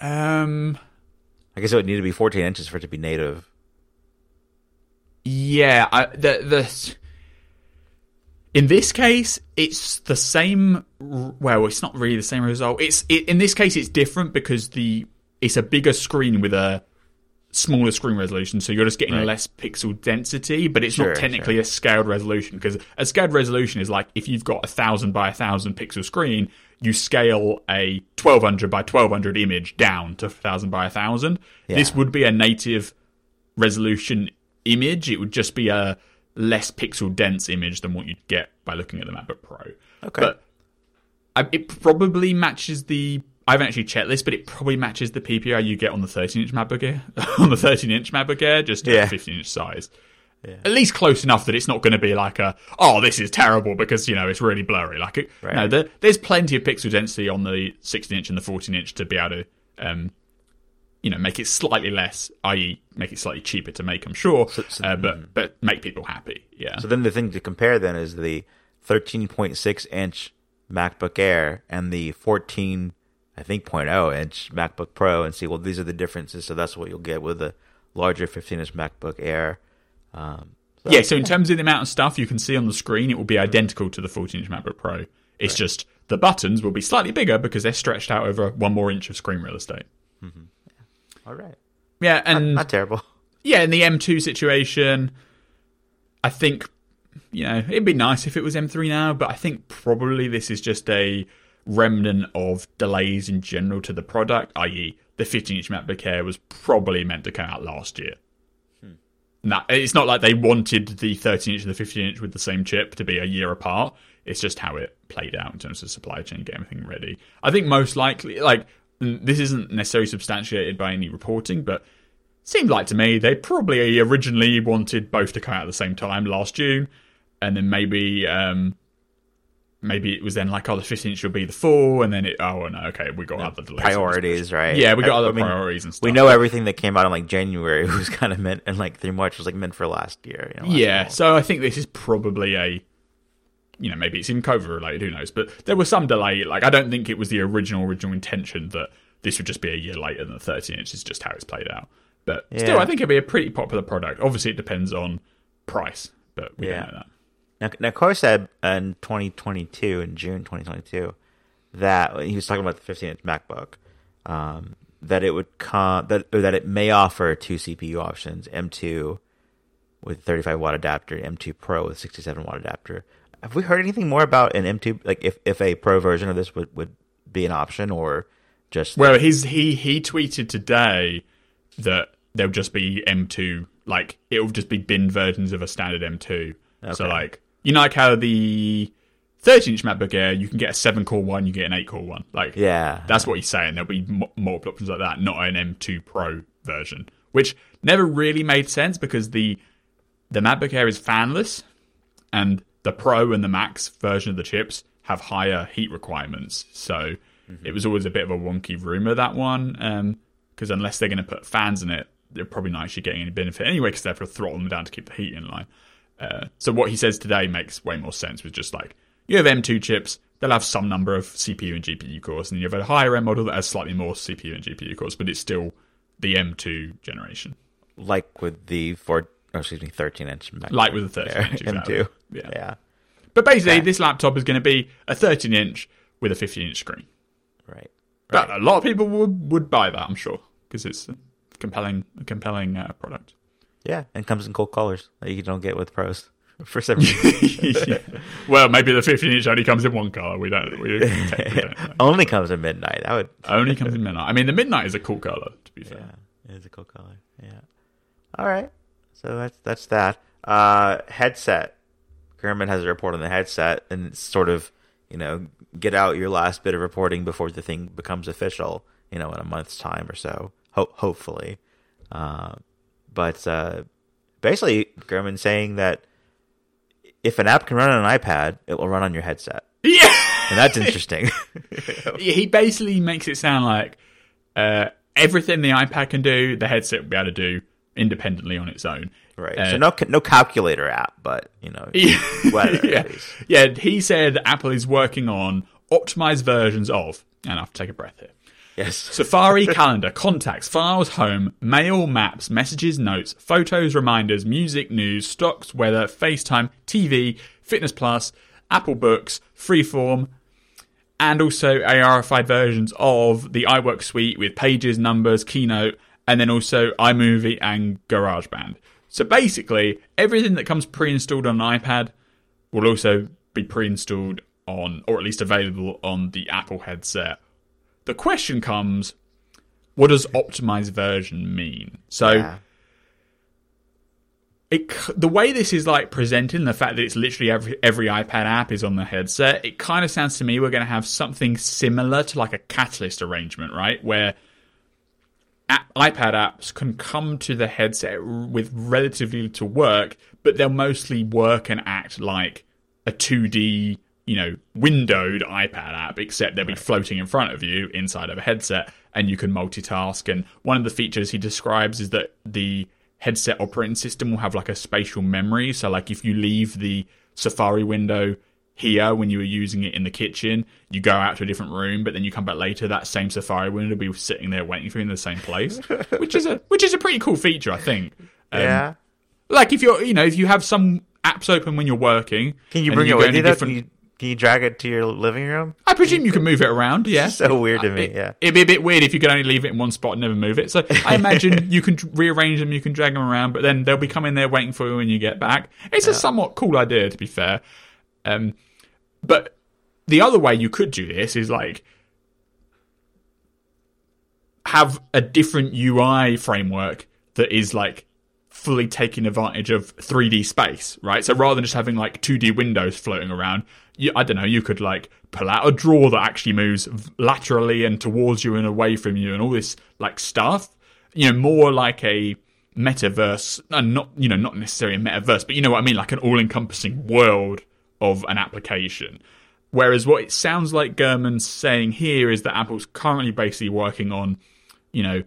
um, I guess it would need to be 14 inches for it to be native. yeah, I, the the in this case, it's the same. Well, it's not really the same result. It's it, in this case, it's different because the it's a bigger screen with a smaller screen resolution, so you're just getting Right. less pixel density. But it's Sure, not technically a scaled resolution because a scaled resolution is like if you've got a thousand by a thousand pixel screen, you scale a twelve hundred by twelve hundred image down to thousand by a thousand. This would be a native resolution image. It would just be a less pixel dense image than what you'd get by looking at the MacBook Pro. Okay. But I, it probably matches the. I haven't actually checked this, but it probably matches the PPI you get on the 13 inch MacBook Air, on the 13 inch MacBook Air, just Yeah. 15 inch size. At least close enough that it's not going to be like a, oh, this is terrible because, you know, it's really blurry. Like, it, Right. no, there, there's plenty of pixel density on the 16 inch and the 14 inch to be able to, um, you know, make it slightly less, i.e., make it slightly cheaper to make, I'm sure, so- uh, but, but make people happy. Yeah. So then the thing to compare then is the 13.6 inch MacBook Air and the 14, I think, 0.0 inch MacBook Pro and see, well, these are the differences. So that's what you'll get with the larger 15 inch MacBook Air. Um, so Yeah, so in terms of the amount of stuff you can see on the screen, it will be identical to the 14 inch MacBook Pro. It's just the buttons will be slightly bigger because they're stretched out over one more inch of screen real estate. all right. Yeah, and Not terrible. yeah, in the M2 situation, I think you know it'd be nice if it was M3 now, but I think probably this is just a remnant of delays in general to the product, i.e., the 15-inch MacBook Air was probably meant to come out last year. Nah, it's not like they wanted the 13-inch and the 15-inch with the same chip to be a year apart. It's just how it played out in terms of supply chain, getting everything ready. I think most likely, like this isn't necessarily substantiated by any reporting, but seemed like to me they probably originally wanted both to come out at the same time last June, and then maybe um, maybe it was then like oh the 15 inch will be the full, and then it oh no okay we got other delays Priorities, right? Yeah, we got I- other I mean, priorities and stuff. We know everything that came out in like January was kind of meant, and like through March was like meant for last year. You know, last Yeah, fall. so I think this is probably a, you know, maybe it's even COVID related, who knows? But there was some delay. Like, I don't think it was the original original intention that this would just be a year later than the 13 inch. Is just how it's played out. But still, I think it'd be a pretty popular product. Obviously, it depends on price, but we Yeah. don't know that. Now, now Kuo said in 2022, in June 2022, that he was talking about the 15 inch MacBook, um, that it would come that or that it may offer two CPU options: M2 with 35 watt adapter, M2 Pro with 67 watt adapter. Have we heard anything more about an M2? Like if if a Pro version of this would would be an option or just Well, his he he tweeted today that there'll just be M2, like it'll just be bin versions of a standard M2. So like you know like how the 13 inch MacBook Air, you can get a seven core one, you get an eight core one. Like yeah, That's what he's saying. There'll be m- multiple options like that, not an M2 Pro version, which never really made sense because the the MacBook Air is fanless, and the Pro and the Max version of the chips have higher heat requirements. So mm-hmm. it was always a bit of a wonky rumor that one, um, because unless they're going to put fans in it, they're probably not actually getting any benefit anyway, because they have to throttle them down to keep the heat in line. Uh, so what he says today makes way more sense. With just like you have M2 chips, they'll have some number of CPU and GPU cores, and you have a higher end model that has slightly more CPU and GPU cores, but it's still the M2 generation, Like with the four, oh, excuse me, 13 inch Mac. like with the 13 inch. exactly. M2. Yeah. Yeah. But basically, Okay. this laptop is going to be a 13 inch with a 15 inch screen. Right. But a lot of people would, would buy that, I'm sure, because it's a compelling, a compelling uh, product. Yeah. And comes in cool colors that you don't get with pros for some reason. Well, maybe the 15 inch only comes in one color. We don't. We technically don't. Only comes in midnight. That would, Only comes in midnight. I mean, the midnight is a cool color, to be fair. yeah, it is a cool color. Yeah. All right. So that's that's that. Uh, headset. Gurman has a report on the headset, and it's sort of, you know, get out your last bit of reporting before the thing becomes official. You know, in a month's time or so, ho- hopefully. Uh, but uh, basically, Gurman saying that if an app can run on an iPad, it will run on your headset, Yeah. and that's interesting. he basically makes it sound like uh, everything the iPad can do, the headset will be able to do independently on its own. right. Uh, so no no calculator app, but you know, Yeah. weather yeah. yeah, he said Apple is working on optimized versions of, and I have to take a breath here. Yes. Safari, calendar, contacts, files, home, mail, maps, messages, notes, photos, reminders, music, news, stocks, weather, FaceTime, TV, Fitness Plus, Apple Books, Freeform, and also ARified versions of the iWork suite with pages, numbers, keynote, and then also iMovie and GarageBand. So basically, everything that comes pre-installed on an iPad will also be pre-installed on, or at least available on the Apple headset. The question comes, what does optimized version mean? So Yeah. it the way this is like presented and the fact that it's literally every every iPad app is on the headset, it kind of sounds to me we're going to have something similar to like a catalyst arrangement, right? Where app, iPad apps can come to the headset with relatively little work, but they'll mostly work and act like a 2D, you know, windowed iPad app, except they'll be floating in front of you inside of a headset and you can multitask. And one of the features he describes is that the headset operating system will have like a spatial memory. So, like, if you leave the Safari window here when you were using it in the kitchen, you go out to a different room, but then you come back later, that same Safari window will be sitting there waiting for you in the same place, which is a which is a pretty cool feature, I think. Um, yeah. like if you're, you know, if you have some apps open when you're working, Can you bring it go with you? Can different- you can you drag it to your living room? I presume you can move it around. Yeah, So weird to me. It- Yeah. It'd be a bit weird if you could only leave it in one spot and never move it. So I imagine you can rearrange them, you can drag them around, but then they'll be coming there waiting for you when you get back. It's a somewhat cool idea, to be fair. Um, but the other way you could do this is like have a different UI framework that is like fully taking advantage of 3D space, right? So rather than just having like 2D windows floating around, you, I don't know, you could like pull out a drawer that actually moves laterally and towards you and away from you and all this like stuff. You know, more like a metaverse, and not, you know, not necessarily a metaverse, but you know what I mean? Like an all encompassing world of an application. Whereas what it sounds like Gurman's saying here is that Apple's currently basically working on, you know,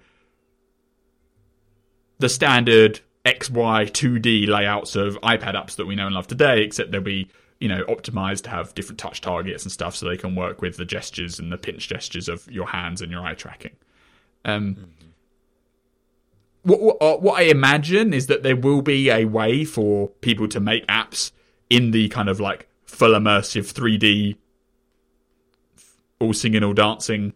the standard XY 2D layouts of iPad apps that we know and love today, except they'll be, you know, optimized to have different touch targets and stuff so they can work with the gestures and the pinch gestures of your hands and your eye tracking. Um, what, what, uh, what I imagine is that there will be a way for people to make apps in the kind of like full immersive 3D, all singing, all dancing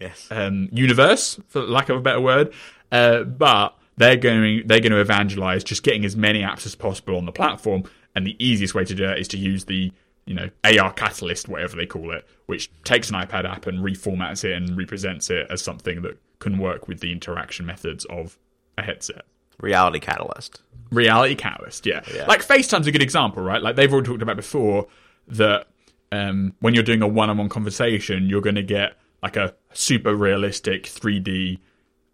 Yes. um, universe, for lack of a better word. Uh, but they're going they're going to evangelize just getting as many apps as possible on the platform, and the easiest way to do that is to use the you know AR Catalyst, whatever they call it, which takes an iPad app and reformats it and represents it as something that can work with the interaction methods of a headset. Reality Catalyst. Reality Catalyst, yeah. Yeah. Like FaceTime's a good example, right? Like they've already talked about before that um, when you're doing a one-on-one conversation, you're going to get like a super realistic 3D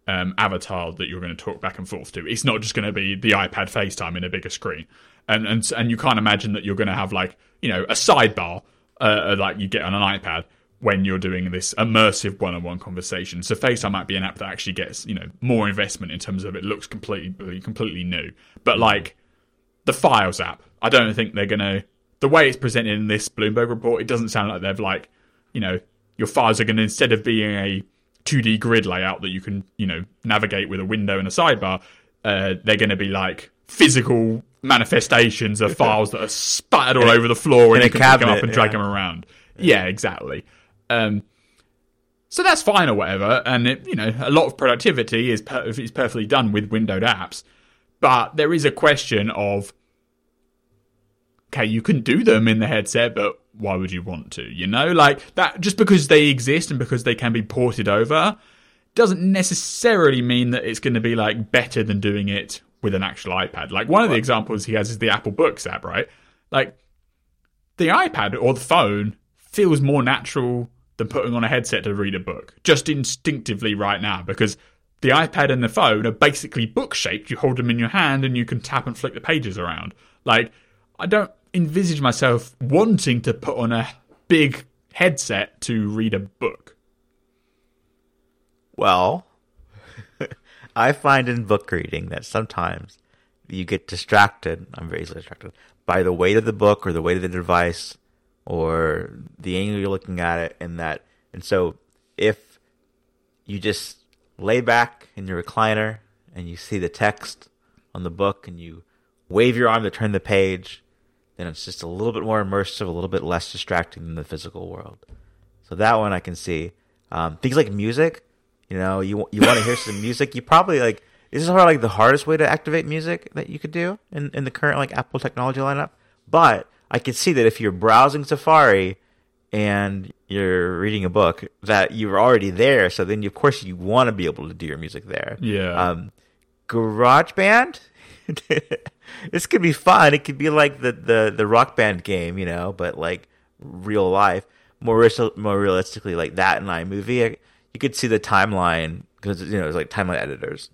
um, avatar that you're going to talk back and forth to. It's not just going to be the iPad FaceTime in a bigger screen, and and and you can't imagine that you're going to have like you know a sidebar uh, like you get on an iPad when you're doing this immersive one-on-one conversation. So FaceTime might be an app that actually gets you know more investment in terms of it looks completely completely new, but like the Files app, I don't think they're going to the way it's presented in this Bloomberg report, it doesn't sound like they've like, you know, your files are going to instead of being a 2D grid layout that you can, you know, navigate with a window and a sidebar, uh, they're going to be like physical manifestations of files that are spattered all over the floor and you can pick them up and drag yeah. them around. Yeah, exactly. Um, so that's fine or whatever, and it, you know, a lot of productivity is per- is perfectly done with windowed apps, but there is a question of, okay, you can do them in the headset, but why would you want to? You know, like that just because they exist and because they can be ported over doesn't necessarily mean that it's going to be like better than doing it with an actual iPad. Like one of the examples he has is the Apple Books app, right? Like the iPad or the phone feels more natural than putting on a headset to read a book, just instinctively right now, because the iPad and the phone are basically book shaped. You hold them in your hand and you can tap and flick the pages around. Like, I don't envisage myself wanting to put on a big headset to read a book. Well, I find in book reading that sometimes you get distracted. I'm very easily distracted by the weight of the book or the weight of the device or the angle you're looking at it, and that. And so, if you just lay back in your recliner and you see the text on the book and you wave your arm to turn the page, then it's just a little bit more immersive, a little bit less distracting than the physical world. So that one I can see. Um, things like music, you know, you you want to hear some music, you probably like this is probably like the hardest way to activate music that you could do in, in the current like Apple technology lineup. But I can see that if you're browsing Safari and you're reading a book, that you're already there. So then, of course, you want to be able to do your music there. Yeah. Um, GarageBand. this could be fun. It could be like the, the, the rock band game, you know, but like real life. More more realistically, like that in iMovie, you could see the timeline because you know it's like timeline editors.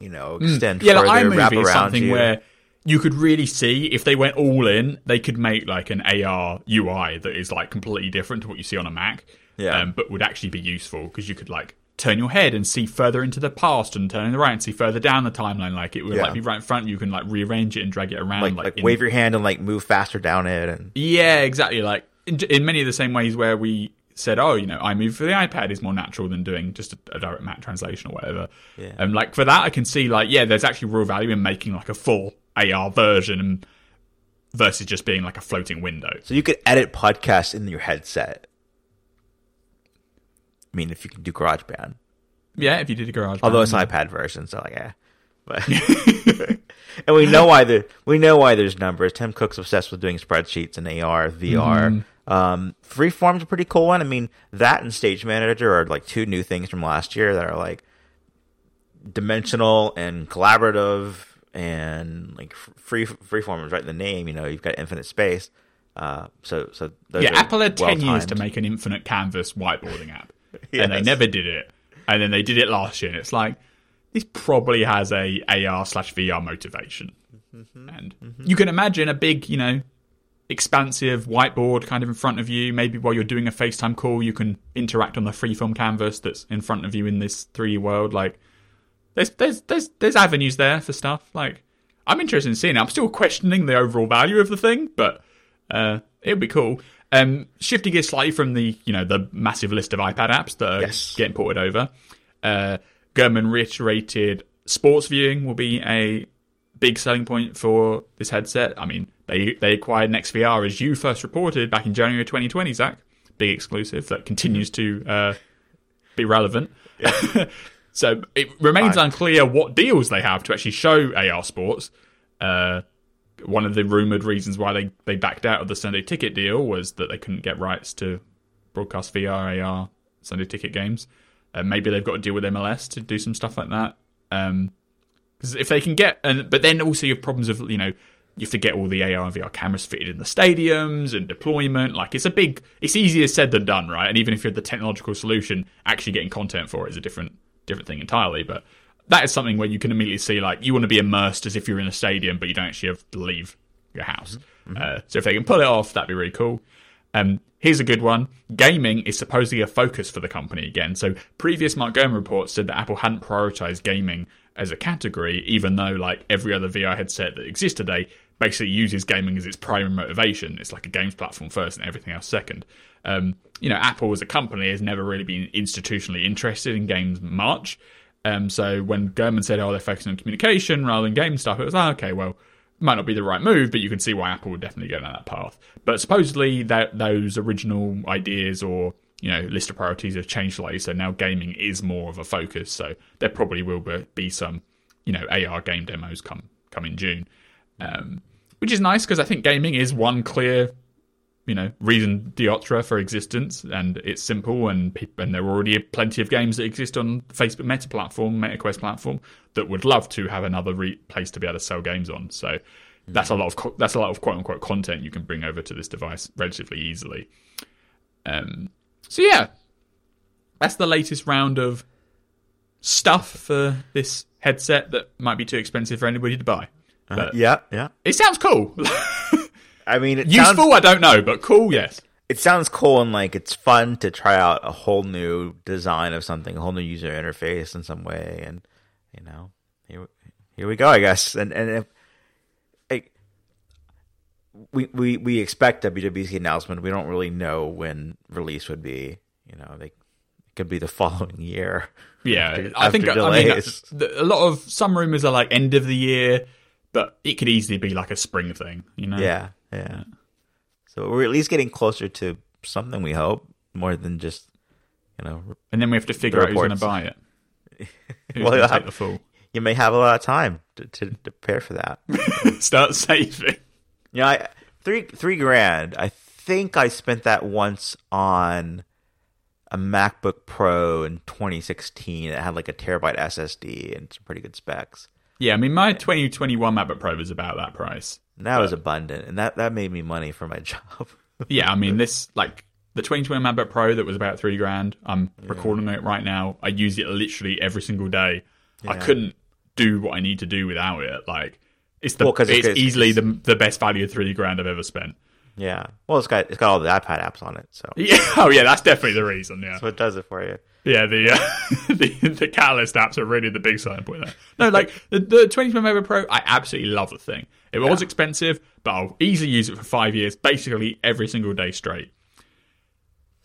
You know, extend Mm. yeah, further, like wrap around something you. where you could really see if they went all in, they could make like an AR UI that is like completely different to what you see on a Mac. Yeah. Um, but would actually be useful because you could like turn your head and see further into the past and turn the right and see further down the timeline. Like it would Yeah. like be right in front. You can like rearrange it and drag it around. like, like like in- wave your hand and like move faster down it and Yeah, exactly. Like in, in many of the same ways where we said, oh, you know, iMovie for the iPad is more natural than doing just a, a direct Mac translation or whatever. Yeah. And like for that, I can see like, yeah, there's actually real value in making like a full AR version versus just being like a floating window. so you could edit podcasts in your headset. I mean, if you can do GarageBand, Yeah, if you did a garage. although it's an iPad version, so like, yeah. But and we know why the we know why there's numbers. Tim Cook's obsessed with doing spreadsheets and AR, VR. Mm-hmm. Um, Freeform's a pretty cool one. I mean, that and Stage Manager are like two new things from last year that are like dimensional and collaborative and like free freeform is right in the name. You know, you've got infinite space. Uh, so so those yeah, Apple had 10 years to make an infinite canvas whiteboarding app. Yes. And they never did it. And then they did it last year. And it's like, this probably has a AR slash VR motivation. Mm-hmm. And you can imagine a big, you know, expansive whiteboard kind of in front of you. Maybe while you're doing a FaceTime call, you can interact on the freeform canvas that's in front of you in this 3D world. Like, there's there's there's there's avenues there for stuff. Like, I'm interested in seeing it. I'm still questioning the overall value of the thing, but uh, it would be cool. Um, shifting gears slightly from the you know the massive list of iPad apps that are Yes. getting ported over, uh, Gurman reiterated sports viewing will be a big selling point for this headset. I mean, they they acquired NextVR as you first reported back in January 2020, Zac. Big exclusive that continues to uh, be relevant. so it remains Fine. unclear what deals they have to actually show AR sports. Uh, one of the rumored reasons why they, they backed out of the Sunday Ticket deal was that they couldn't get rights to broadcast VR, AR Sunday Ticket games. Uh, maybe they've got to deal with MLS to do some stuff like that. Um, because if they can get, and but then also you have problems of you know you have to get all the AR and VR cameras fitted in the stadiums and deployment. Like it's a big, it's easier said than done, right? And even if you have the technological solution, actually getting content for it is a different different thing entirely. But that is something where you can immediately see like you want to be immersed as if you're in a stadium, but you don't actually have to leave your house. Uh, so if they can pull it off, that'd be really cool. Um, here's a good one. Gaming is supposedly a focus for the company again. So previous Mark Gurman reports said that Apple hadn't prioritized gaming as a category, even though like every other VR headset that exists today basically uses gaming as its primary motivation. It's like a games platform first and everything else second. Um, you know, Apple as a company has never really been institutionally interested in games much. Um, so when Gurman said, "Oh, they're focusing on communication rather than game stuff," it was like, okay, well, might not be the right move, but you can see why Apple would definitely go down that path. But supposedly that those original ideas or you know list of priorities have changed slightly, so now gaming is more of a focus. So there probably will be some you know AR game demos come come in June, um, which is nice because I think gaming is one clear you know reason d'etre for existence, and it's simple, and and there are already plenty of games that exist on Facebook Meta platform, MetaQuest platform, that would love to have another re- place to be able to sell games on. So that's a lot of co- that's a lot of quote unquote content you can bring over to this device relatively easily. Um, so yeah, that's the latest round of stuff for this headset that might be too expensive for anybody to buy. Uh, yeah, yeah. it sounds cool. I mean, it Useful, sounds I don't know, but cool, yes. it sounds cool and like it's fun to try out a whole new design of something, a whole new user interface in some way, and you know, here here we go, I guess. And and if, we we we expect WWDC announcement. We don't really know when release would be. You know, they it could be the following year. Yeah, After- I think after I mean a lot of some rumors are like end of the year, but it could easily be like a spring thing. You know? Yeah, yeah. So we're at least getting closer to something. We hope more than just you know. and then we have to figure out who's going to buy it. Who's Well, going you'll to take have- the fall? You may have a lot of time to, to, to prepare for that. Start saving. Yeah, I, three three grand. I think I spent that once on a MacBook Pro in 2016. It had like a terabyte SSD and some pretty good specs. Yeah, I mean my 2021 MacBook Pro was about that price. And that was abundant, and that that made me money for my job. Yeah, I mean this like the 2020 MacBook Pro that was about three grand. I'm recording it right now. I use it literally every single day. I couldn't do what I need to do without it. Like it's the Well, 'cause it's it's- easily the the best value of three grand I've ever spent. yeah. Well, it's got it's got all the iPad apps on it, so Yeah. Oh yeah, that's definitely the reason. Yeah. so it does it for you. Yeah, the, uh, the the Catalyst apps are really the big selling point there. No, like the the 2020 MacBook Pro, I absolutely love the thing. It was expensive, but I'll easily use it for five years, basically every single day straight.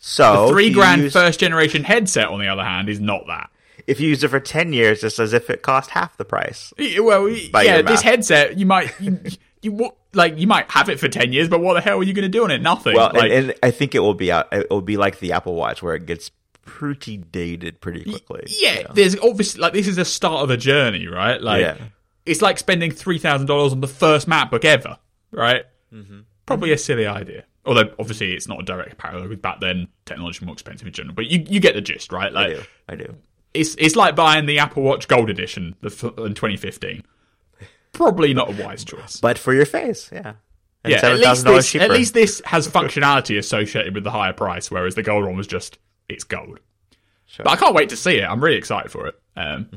So the Three grand first generation headset, on the other hand, is not that. If you use it for ten years, it's as if it cost half the price. Well, yeah, this headset, you might you, you like you might have it for ten years, but what the hell are you going to do on it? Nothing. Well, like, and, and I think it will be out. It will be like the Apple Watch, where it gets pretty dated pretty quickly. yeah, you know? there's obviously like this is the start of a journey, right? Like Yeah. it's like spending three thousand dollars on the first MacBook ever, right? Mm-hmm. Probably a silly idea. Although obviously it's not a direct parallel with back then technology more expensive in general. But you you get the gist, right? I Like do. I do. It's it's like buying the Apple Watch Gold Edition in 2015. Probably not a wise choice. But for your face, yeah. And yeah, at least, this, cheaper. at least this has functionality associated with the higher price, whereas the gold one was just it's gold. Sure. But I can't wait to see it. I'm really excited for it. Um,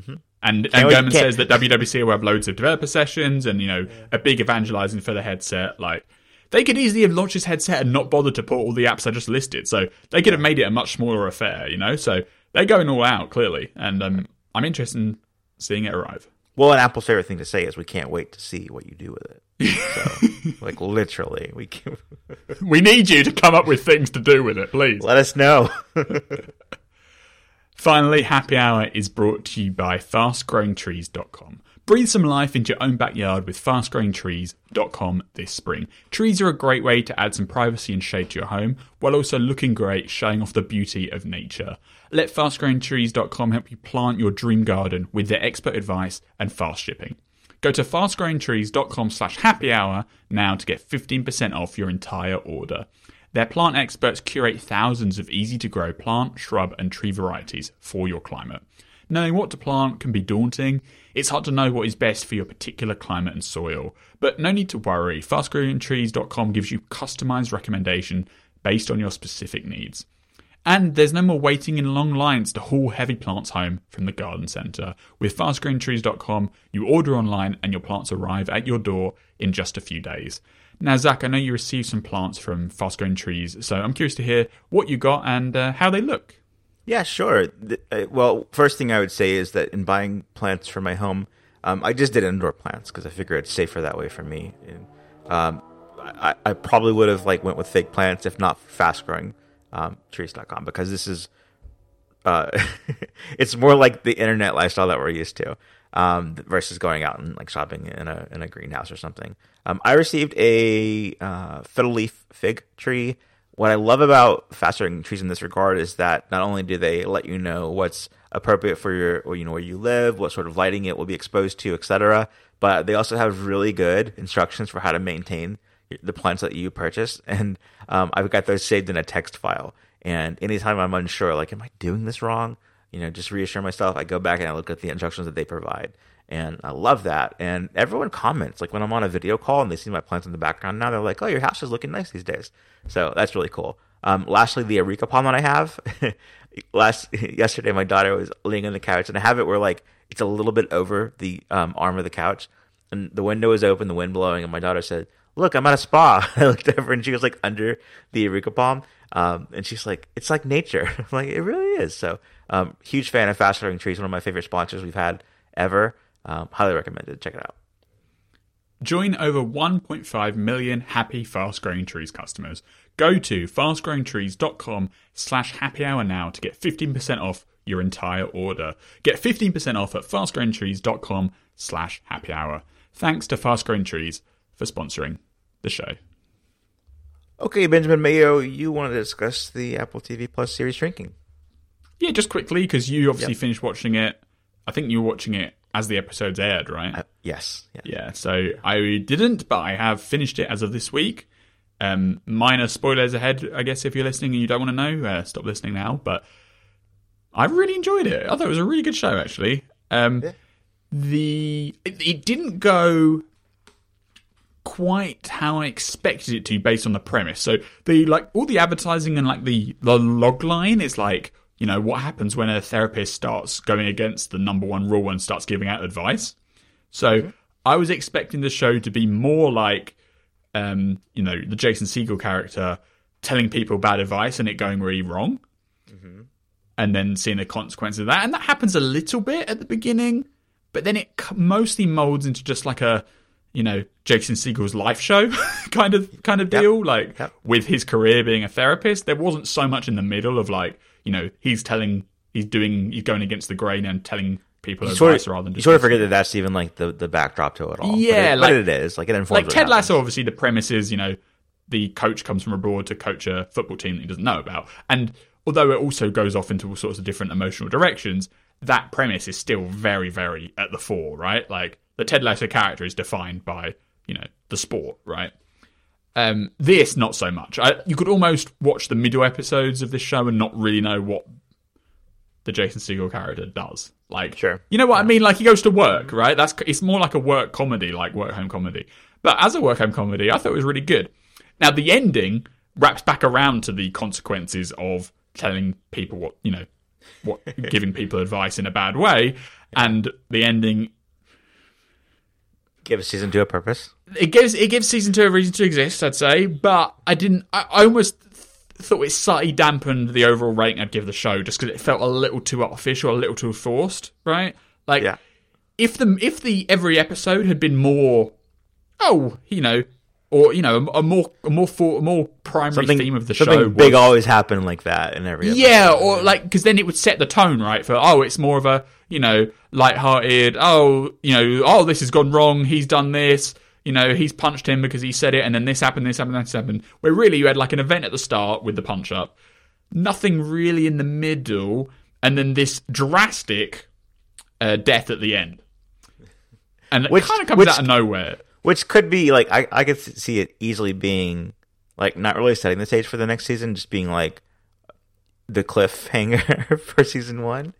And and Mm-hmm. wait, Gurman can't- says that WWC will have loads of developer sessions and you know a big evangelizing for the headset. Like they could easily have launched this headset and not bothered to put all the apps I just listed. So they could have made it a much smaller affair. You know, so they're going all out clearly, and um, I'm interested in seeing it arrive. well, and Apple's favorite thing to say is, "We can't wait to see what you do with it." So, like literally, we can, We need you to come up with things to do with it, please. let us know. Finally, Happy Hour is brought to you by FastGrowingTrees.com. Breathe some life into your own backyard with FastGrowingTrees.com this spring. Trees are a great way to add some privacy and shade to your home, while also looking great, showing off the beauty of nature. Let FastGrowingTrees.com help you plant your dream garden with their expert advice and fast shipping. Go to fastgrowingtrees.com slash happy hour now to get 15% off your entire order. Their plant experts curate thousands of easy to grow plant, shrub, and tree varieties for your climate. Knowing what to plant can be daunting. It's hard to know what is best for your particular climate and soil. But no need to worry. FastGrowingTrees.com gives you customized recommendation based on your specific needs. And there's no more waiting in long lines to haul heavy plants home from the garden centre. With fastgrowingtrees.com, you order online and your plants arrive at your door in just a few days. Now, Zac, I know you received some plants from Fast Growing Trees, so I'm curious to hear what you got and uh, how they look. Yeah, sure. The- uh, well, first thing I would say is that in buying plants for my home, um, I just did indoor plants because I figure it's safer that way for me. And Um, I, I probably would have like went with fake plants if not fast growing um, trees.com because this is uh, it's more like the internet lifestyle that we're used to um, versus going out and like shopping in a in a greenhouse or something. Um, I received a uh, fiddle leaf fig tree. What I love about fast growing trees in this regard is that not only do they let you know what's appropriate for your or, you know where you live, what sort of lighting it will be exposed to, etc. But they also have really good instructions for how to maintain the plants that you purchase, and um, I've got those saved in a text file. And anytime I'm unsure, like, am I doing this wrong? You know, just reassure myself. I go back and I look at the instructions that they provide, and I love that. And everyone comments, like when I'm on a video call and they see my plants in the background. Now they're like, "Oh, your house is looking nice these days." So that's really cool. Um, lastly, the areca palm that I have. Last yesterday, my daughter was laying on the couch, and I have it where like it's a little bit over the um, arm of the couch, and the window is open, the wind blowing, and my daughter said, "Look, I'm at a spa." I looked over, and she was like under the areca palm, um, and she's like, "It's like nature." I'm like, "It really is." So, um, huge fan of Fast Growing Trees, one of my favorite sponsors we've had ever. Um, highly recommended. Check it out. Join over 1.5 million happy Fast Growing Trees customers. Go to fastgrowingtrees.com slash happy hour now to get 15% off your entire order. Get 15% off at fastgrowingtrees.com slash happy hour. Thanks to Fast Growing Trees for sponsoring the show. Okay, Benjamin Mayo, you want to discuss the Apple TV Plus series Shrinking? Yeah, just quickly, because you obviously Yep. finished watching it. I think you were watching it as the episodes aired, right? Uh, yes. Yeah. Yeah, so I didn't, but I have finished it as of this week. Um, minor spoilers ahead, I guess, if you're listening and you don't want to know, uh, stop listening now. But I really enjoyed it. I thought it was a really good show, actually. Um, Yeah. The it, it didn't go quite how I expected it to based on the premise. So the like all the advertising and like the the log line is like you know what happens when a therapist starts going against the number one rule and starts giving out advice. So I was expecting the show to be more like um you know the Jason Segel character telling people bad advice and it going really wrong. And then seeing the consequences of that, and that happens a little bit at the beginning, but then it mostly molds into just like a you know Jason Segel's life show kind of kind of deal like Yep. with his career being a therapist there wasn't so much in the middle of like you know he's telling he's doing he's going against the grain and telling people You advice sort, of, rather than you sort of forget that that's even like the, the backdrop to it all. But Yeah, it, like- but it is like it informs like Ted. Lasso obviously the premise is you know the coach comes from abroad to coach a football team that he doesn't know about and although it also goes off into all sorts of different emotional directions that premise is still very very at the fore right like the Ted Lasso character is defined by you know the sport right um, this not so much. I, you could almost watch the middle episodes of this show and not really know what the Jason Segel character does. Like, Sure. you know what I mean? Like he goes to work, right? That's it's more like a work comedy, like work home comedy. But as a work home comedy, I thought it was really good. Now the ending wraps back around to the consequences of telling people what you know, what giving people advice in a bad way, and the ending Give season two a purpose. it gives it gives season two a reason to exist, I'd say. But I didn't. I, I almost th- thought it slightly dampened the overall rating I'd give the show, just because it felt a little too artificial, a little too forced. Right? Like Yeah. if the if the every episode had been more, oh, you know, or you know, a, more a more for, a more primary Something, theme of the something show. big was- always happened like that in every episode. yeah, or like because then it would set the tone right for oh, it's more of a you know light-hearted. Oh, you know, oh, this has gone wrong. He's done this. You know, he's punched him because he said it, and then this happened, this happened, this happened. Where really you had like an event at the start with the punch up, nothing really in the middle, and then this drastic uh, death at the end, and Which- it kind of comes which- out of nowhere. Which could be like I I could see it easily being like not really setting the stage for the next season, just being like the cliffhanger for season one.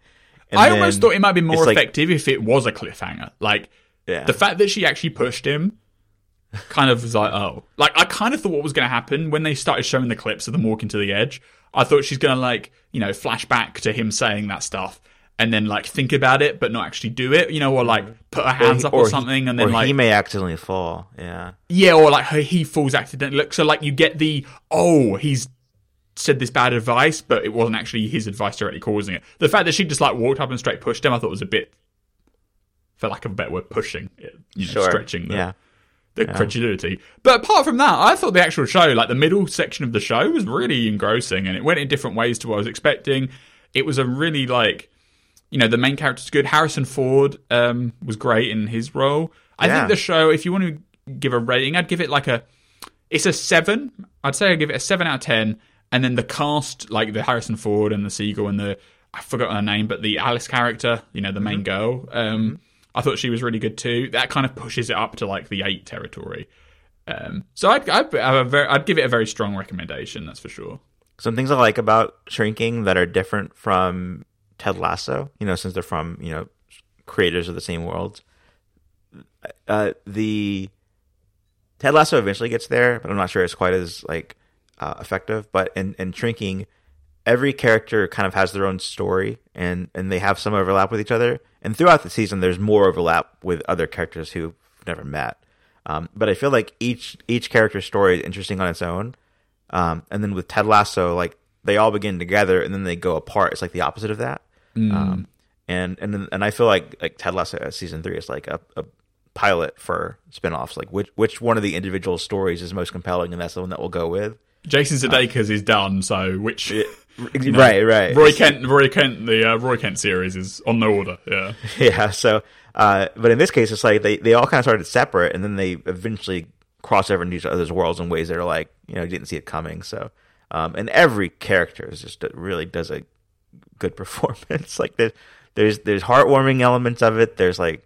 And I almost thought it might be more it's like- effective if it was a cliffhanger. Like Yeah. the fact that she actually pushed him kind of was like, oh. Like I kind of thought what was going to happen when they started showing the clips of them walking to the edge. I thought she's going to like, you know, flash back to him saying that stuff and then like think about it but not actually do it, you know, or like mm. put her hands he- up or, he- something and then or like he may accidentally fall. Yeah. yeah, or like he he falls accidentally. Look, so like you get the oh he's said this bad advice, but it wasn't actually his advice directly causing it. The fact that she just like walked up and straight pushed him, I thought was a bit, for lack of a better word, pushing, it, you know, Sure. stretching the yeah. the credulity. But apart from that, I thought the actual show, like the middle section of the show, was really engrossing, and it went in different ways to what I was expecting. It was a really like, you know, the main character's good. Harrison Ford um, was great in his role. I Yeah. think the show, if you want to give a rating, I'd give it like a, it's a seven. I'd say I'd give it a seven out of ten. And then the cast, like the Harrison Ford and the Segel and the I forgot her name, but the Alice character, you know, the main girl, um, I thought she was really good too. That kind of pushes it up to like the eight territory. Um, so I'd I'd, have a very, I'd give it a very strong recommendation. That's for sure. Some things I like about Shrinking that are different from Ted Lasso, you know, since they're from, you know, creators of the same world. Uh, the Ted Lasso eventually gets there, but I'm not sure it's quite as like uh, effective. But in, in Shrinking, every character kind of has their own story, and and they have some overlap with each other. And throughout the season, there's more overlap with other characters who've never met. Um, but I feel like each each character's story is interesting on its own. Um, and then with Ted Lasso, like they all begin together and then they go apart. It's like the opposite of that. Um, and and and I feel like like Ted Lasso uh, season three is like a, a pilot for spin-offs. Like which which one of the individual stories is most compelling, and that's the one that we'll go with. Jason Sudeikis is done, so which Right, right. Roy Kent, Roy Kent, the uh, Roy Kent series is on the order. Yeah, yeah. So, uh, but in this case, it's like they, they all kind of started separate, and then they eventually cross over into each other's worlds in ways that are like you know you didn't see it coming. So, um, and every character is just really does a good performance. like there's there's there's heartwarming elements of it. There's like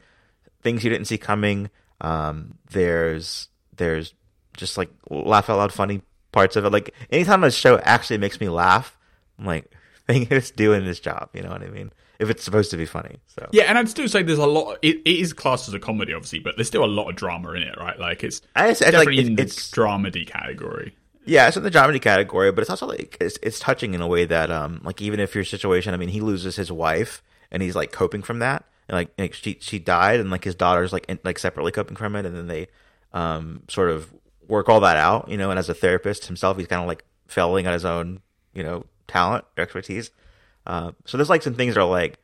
things you didn't see coming. Um, there's there's just like laugh out loud funny parts of it. Like anytime a show actually makes me laugh, I'm like, think it's doing its job. You know what I mean? If it's supposed to be funny, so yeah, and I'd still say there's a lot. It, it is classed as a comedy, obviously, but there's still a lot of drama in it, right? Like it's I just, definitely like in it, the it's dramedy category. yeah, it's in the dramedy category, but it's also like it's, it's touching in a way that um like even if your situation, I mean, he loses his wife and he's like coping from that, and like, like she she died, and like his daughter's like in, like separately coping from it, and then they um sort of work all that out, you know. And as a therapist himself, he's kind of like failing at his own you know talent or expertise. Uh, so there's like some things that are like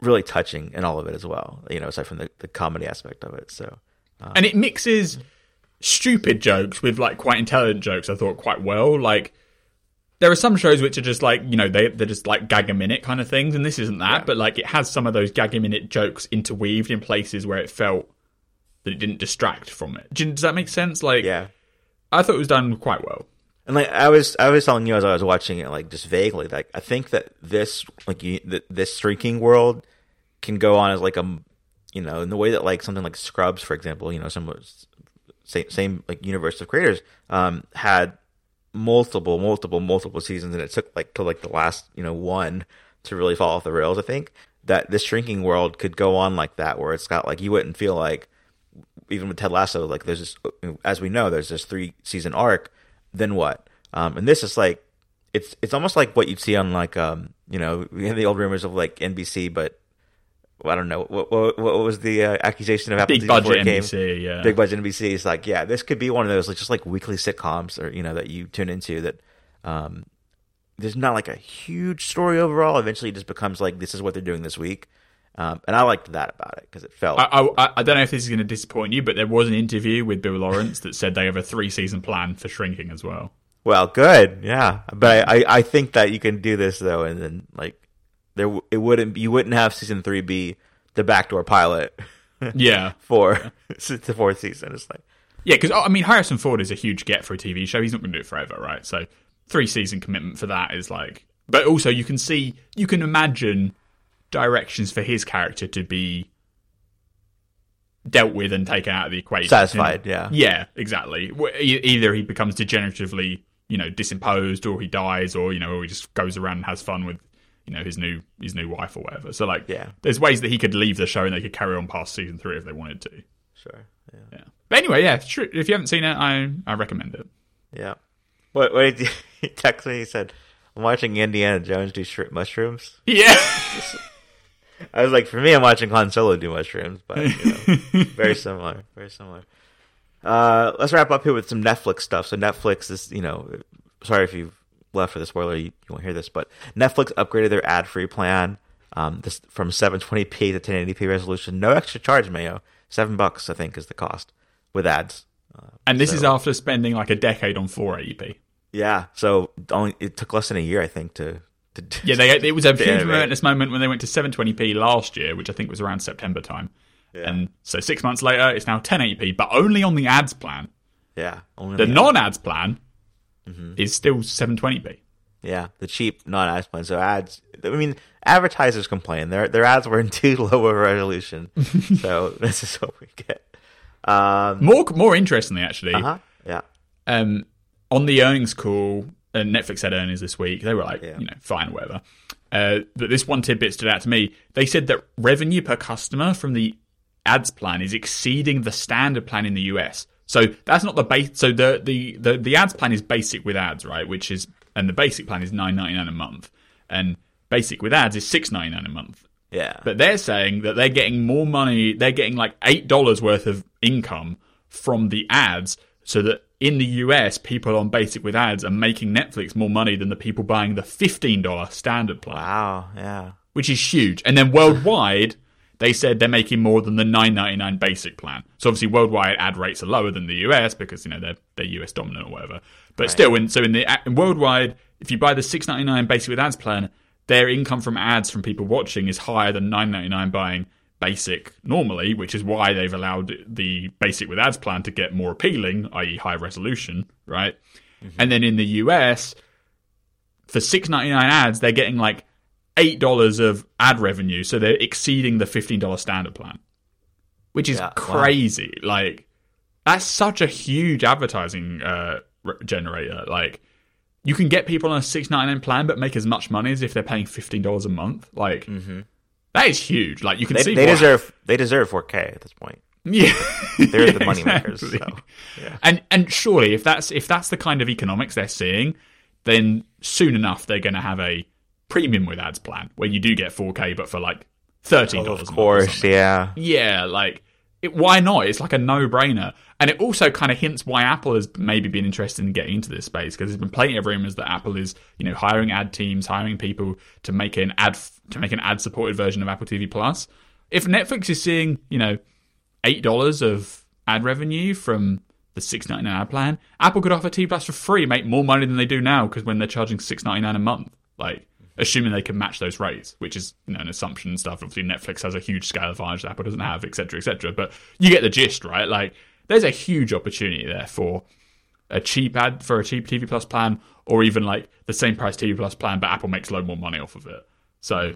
really touching in all of it as well, you know, aside from the, the comedy aspect of it. So and it mixes stupid jokes with like quite intelligent jokes. I thought quite well. Like there are some shows which are just like you know they they're just like gag a minute kind of things, and this isn't that. But like it has some of those gag a minute jokes interweaved in places where it felt that it didn't distract from it. Does that make sense? Like yeah. I thought it was done quite well. And like I was, I was telling you as I was watching it, like just vaguely, like I think that this, like you, th- this shrinking world, can go on as like a, you know, in the way that like something like Scrubs, for example, you know, some same, same like universe of creators, um, had multiple, multiple, multiple seasons, and it took like to like the last, you know, one to really fall off the rails. I think that this shrinking world could go on like that, where it's got like you wouldn't feel like even with Ted Lasso, like there's this, as we know, there's this three season arc. Then what? Um, and this is like, it's it's almost like what you'd see on like, um, you know, we had the old rumors of like NBC, but I don't know what what, what was the uh, accusation of Apple Big TV budget? NBC, yeah. Big budget NBC is like, yeah, this could be one of those like just like weekly sitcoms or you know that you tune into that. Um, there's not like a huge story overall. Eventually, it just becomes like this is what they're doing this week, um, and I liked that about it because it felt I, I, I don't know if this is going to disappoint you, but there was an interview with Bill Lawrence that said they have a three season plan for shrinking as well. Well, good, yeah. But I, I, I think that you can do this though, and then like there, it wouldn't you wouldn't have season three be the backdoor pilot Yeah. for the fourth season. It's like Yeah, because I mean, Harrison Ford is a huge get for a TV show. He's not going to do it forever, right? So, three season commitment for that is like. But also, you can see, you can imagine directions for his character to be dealt with and taken out of the equation. Satisfied, yeah. Yeah, exactly. Either he becomes degeneratively, you know, disimposed, or he dies, or you know, or he just goes around and has fun with, you know, his new his new wife or whatever. So, like, Yeah. there's ways that he could leave the show and they could carry on past season three if they wanted to. sure, yeah, Yeah. But anyway, yeah, if you haven't seen it, I I recommend it. yeah. What? What? Did he text me? He said, "I'm watching Indiana Jones do shrimp mushrooms." Yeah. I was like, for me, I'm watching Han Solo do mushrooms, but you know, very similar, very similar. Uh, let's wrap up here with some Netflix stuff. So Netflix is, you know, sorry if you've left for the spoiler, you, you won't hear this, but Netflix upgraded their ad-free plan um, this, from 720p to 1080p resolution, no extra charge, Mayo. Seven bucks, I think, is the cost. with ads. And this So- is after spending like a decade on 480p. Yeah, so only it took less than a year, I think, to. Yeah, they, it was a huge momentous moment when they went to 720p last year, which I think was around September time. And so six months later, it's now 1080p, but only on the ads plan. yeah, only The the- non-ads plan Mm-hmm. is still 720p. yeah, the cheap non-ads plan. So ads. I mean, advertisers complain their their ads were in too low a resolution. so this is what we get. Um, More, more interestingly, actually, uh-huh. Yeah. um, on the earnings call, uh, Netflix had earnings this week. They were like, Yeah. you know, fine, whatever. Uh, but this one tidbit stood out to me. They said that revenue per customer from the ads plan is exceeding the standard plan in the US. So that's not the base. So the, the, the, the ads plan is basic with ads, right? Which is, and the basic plan is nine ninety nine a month, and basic with ads is six ninety nine a month. Yeah. But they're saying that they're getting more money. They're getting like eight dollars worth of income from the ads, so that in the US, people on basic with ads are making Netflix more money than the people buying the fifteen dollar standard plan, wow. Yeah. which is huge. And then worldwide, they said they're making more than the nine ninety nine basic plan. So obviously, worldwide ad rates are lower than the US because you know they're they're US dominant or whatever. But still, in, so in the in worldwide, if you buy the six ninety nine basic with ads plan, their income from ads from people watching is higher than nine ninety nine buying basic normally, which is why they've allowed the basic with ads plan to get more appealing, i.e., high resolution, right? And then in the US, for six ninety nine ads, they're getting like eight dollars of ad revenue, so they're exceeding the fifteen dollar standard plan, which is Yeah, wow. crazy. Like that's such a huge advertising uh, generator. Like you can get people on a six ninety nine plan, but make as much money as if they're paying fifteen dollars a month. Like that is huge. Like you can They, see they deserve they deserve 4K at this point. yeah, They're the Yeah, money makers. exactly. So. And and surely if that's if that's the kind of economics they're seeing, then soon enough they're going to have a premium with ads plan where you do get 4K, but for like thirteen dollars. Of course, yeah. Yeah, like it, why not? It's like a no-brainer, and it also kind of hints why Apple has maybe been interested in getting into this space because there's been plenty of rumors that Apple is, you know, hiring ad teams, hiring people to make an ad to make an ad-supported version of Apple TV Plus. If Netflix is seeing, you know, eight dollars of ad revenue from the six ninety nine ad plan, Apple could offer TV Plus for free, make more money than they do now because when they're charging six ninety nine a month, like assuming they can match those rates, which is you know an assumption and stuff. Obviously, Netflix has a huge scale advantage that Apple doesn't have, etc., etc. But you get the gist, right? Like there's a huge opportunity there for a cheap ad for a cheap TV Plus plan, or even like the same price TV Plus plan, but Apple makes a lot more money off of it. So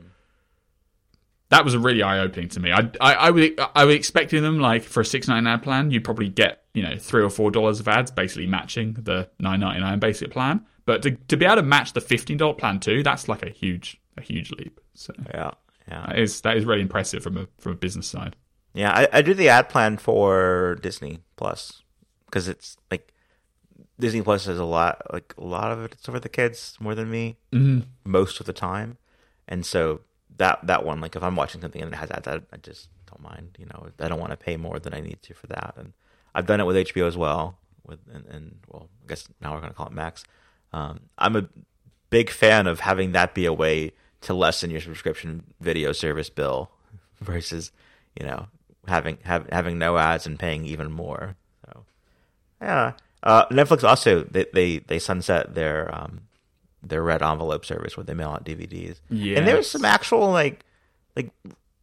that was a really eye opening to me. I, I I would I would expecting them like for a six ninety nine plan, you'd probably get you know three or four dollars of ads, basically matching the nine ninety nine basic plan. But to to be able to match the fifteen dollar plan too, that's like a huge a huge leap. So Yeah. Yeah. that is that is really impressive from a from a business side. Yeah, I, I do the ad plan for Disney Plus because it's like Disney Plus is a lot like a lot of it's for the kids more than me Mm-hmm. most of the time, and so that that one like if I'm watching something and it has ads, I, I just don't mind. You know, I don't want to pay more than I need to for that, and I've done it with HBO as well. With and, and well, I guess now we're gonna call it Max. Um, I'm a big fan of having that be a way to lessen your subscription video service bill versus you know having have, having no ads and paying even more. So yeah, uh, Netflix also they, they they sunset their um their red envelope service where they mail out DVDs. and there's Yes. some actual like like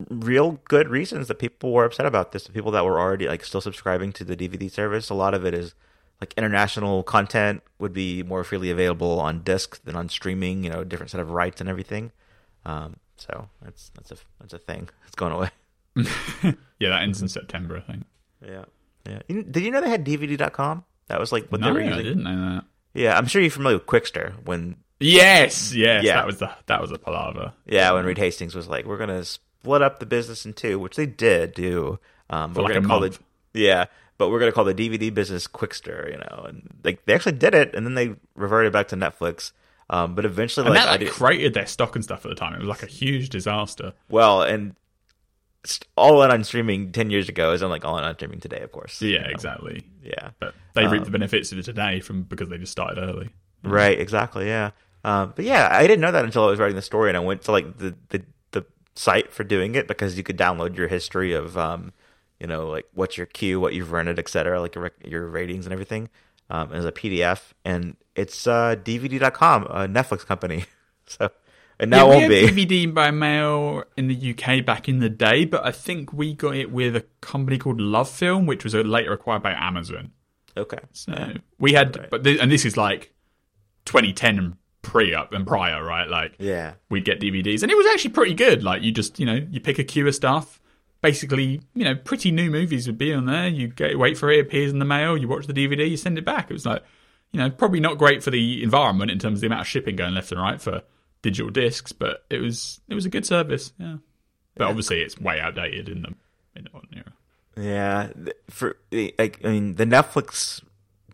real good reasons that people were upset about this. The people that were already like still subscribing to the DVD service, a lot of it is like international content would be more freely available on disc than on streaming. You know, different set of rights and everything. Um, so that's that's a that's a thing. It's going away. Yeah, that ends in September, I think. Yeah, yeah. Did you know they had DVD.com? That was like what no, they were using. I using. didn't know that. Yeah, I'm sure you're familiar with Qwikster when Yes, yes, Yeah. that was the that was a palaver. yeah when Reed Hastings was like, we're gonna split up the business in two, which they did do. Um, but For we're like gonna a call month. it yeah, but we're gonna call the DVD business Qwikster, you know, and like they actually did it, and then they reverted back to Netflix. Um, but eventually, And like, that I like created their stock and stuff at the time. It was like a huge disaster. well, and all in on streaming ten years ago is like all in on streaming today, of course. you Yeah, know. exactly. Yeah, But they reap Um, the benefits of it today from because they just started early. Right, exactly, yeah. Um, but yeah, I didn't know that until I was writing the story, and I went to like the, the, the site for doing it because you could download your history of um, you know, like what's your queue, what you've rented, etc., like your, your ratings and everything, um, as a PDF. And it's uh, DVD.com, a Netflix company. so and now yeah, won't we be. DVD by mail in the UK back in the day, but I think we got it with a company called LoveFilm, which was later acquired by Amazon. Okay. So we had, Right. but th- and this is like 2010 and pre up and prior, right? Like Yeah. we'd get DVDs, and it was actually pretty good. Like you just, you know, you pick a queue of stuff. Basically, you know, pretty new movies would be on there. You get wait for it, it appears in the mail. You watch the DVD, you send it back. It was like, you know, probably not great for the environment in terms of the amount of shipping going left and right for digital discs, but it was it was a good service. Yeah, but obviously it's way outdated in the in the modern era. Yeah, for like I mean, the Netflix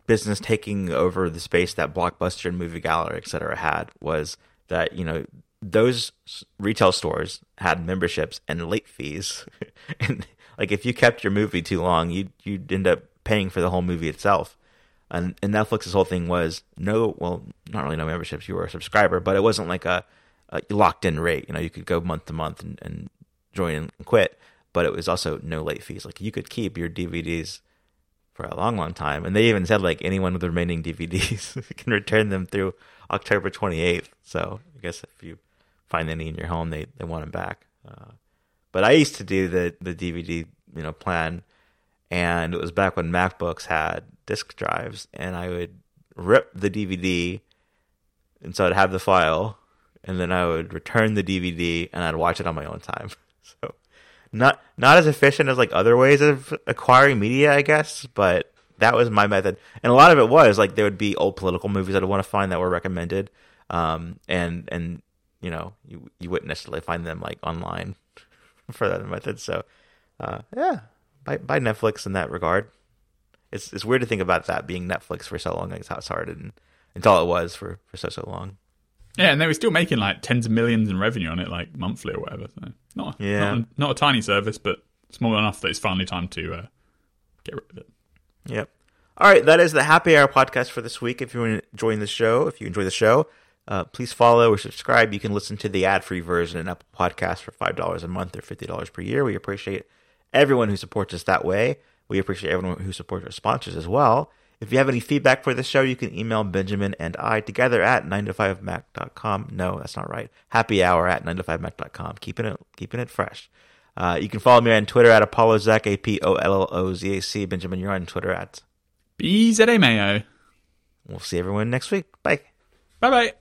business taking over the space that Blockbuster and Movie Gallery, et cetera, had was that you know those retail stores had memberships and late fees, and like if you kept your movie too long, you'd, you'd end up paying for the whole movie itself. And, and Netflix's whole thing was no, well, not really no memberships. You were a subscriber, but it wasn't like a, a locked in rate. You know, you could go month to month and, and join and quit but it was also no late fees. Like you could keep your DVDs for a long, long time, and they even said like anyone with the remaining DVDs can return them through October 28th. So I guess if you find any in your home, they they want them back. Uh, but I used to do the the DVD you know plan, and it was back when MacBooks had disk drives, and I would rip the DVD, and so I'd have the file, and then I would return the DVD, and I'd watch it on my own time. So not not as efficient as like other ways of acquiring media, I guess, but that was my method. And a lot of it was like there would be old political movies I'd want to find that were recommended, um, and and you know you you wouldn't necessarily find them like online for that method. So uh, yeah, by by Netflix in that regard. It's it's weird to think about that being Netflix for so long. It's how it started and it's all it was for for so so long. Yeah, and they were still making like tens of millions in revenue on it, like monthly or whatever. So not Yeah. not, a, not a tiny service, but small enough that it's finally time to uh, get rid of it. Yep. All right, that is the Happy Hour podcast for this week. If you're enjoying the show, if you enjoy the show, uh, please follow or subscribe. You can listen to the ad-free version in Apple Podcasts for five dollars a month or fifty dollars per year. We appreciate everyone who supports us that way. We appreciate everyone who supports our sponsors as well. If you have any feedback for the show, you can email Benjamin and I together at 9to5mac.com. No, that's not right. Happy hour at 9to5mac.com. Keeping it, keeping it fresh. Uh, you can follow me on Twitter at ApolloZac, A-P-O-L-L-O-Z-A-C. Benjamin, you're on Twitter at. BZA Mayo. We'll see everyone next week. Bye. Bye bye.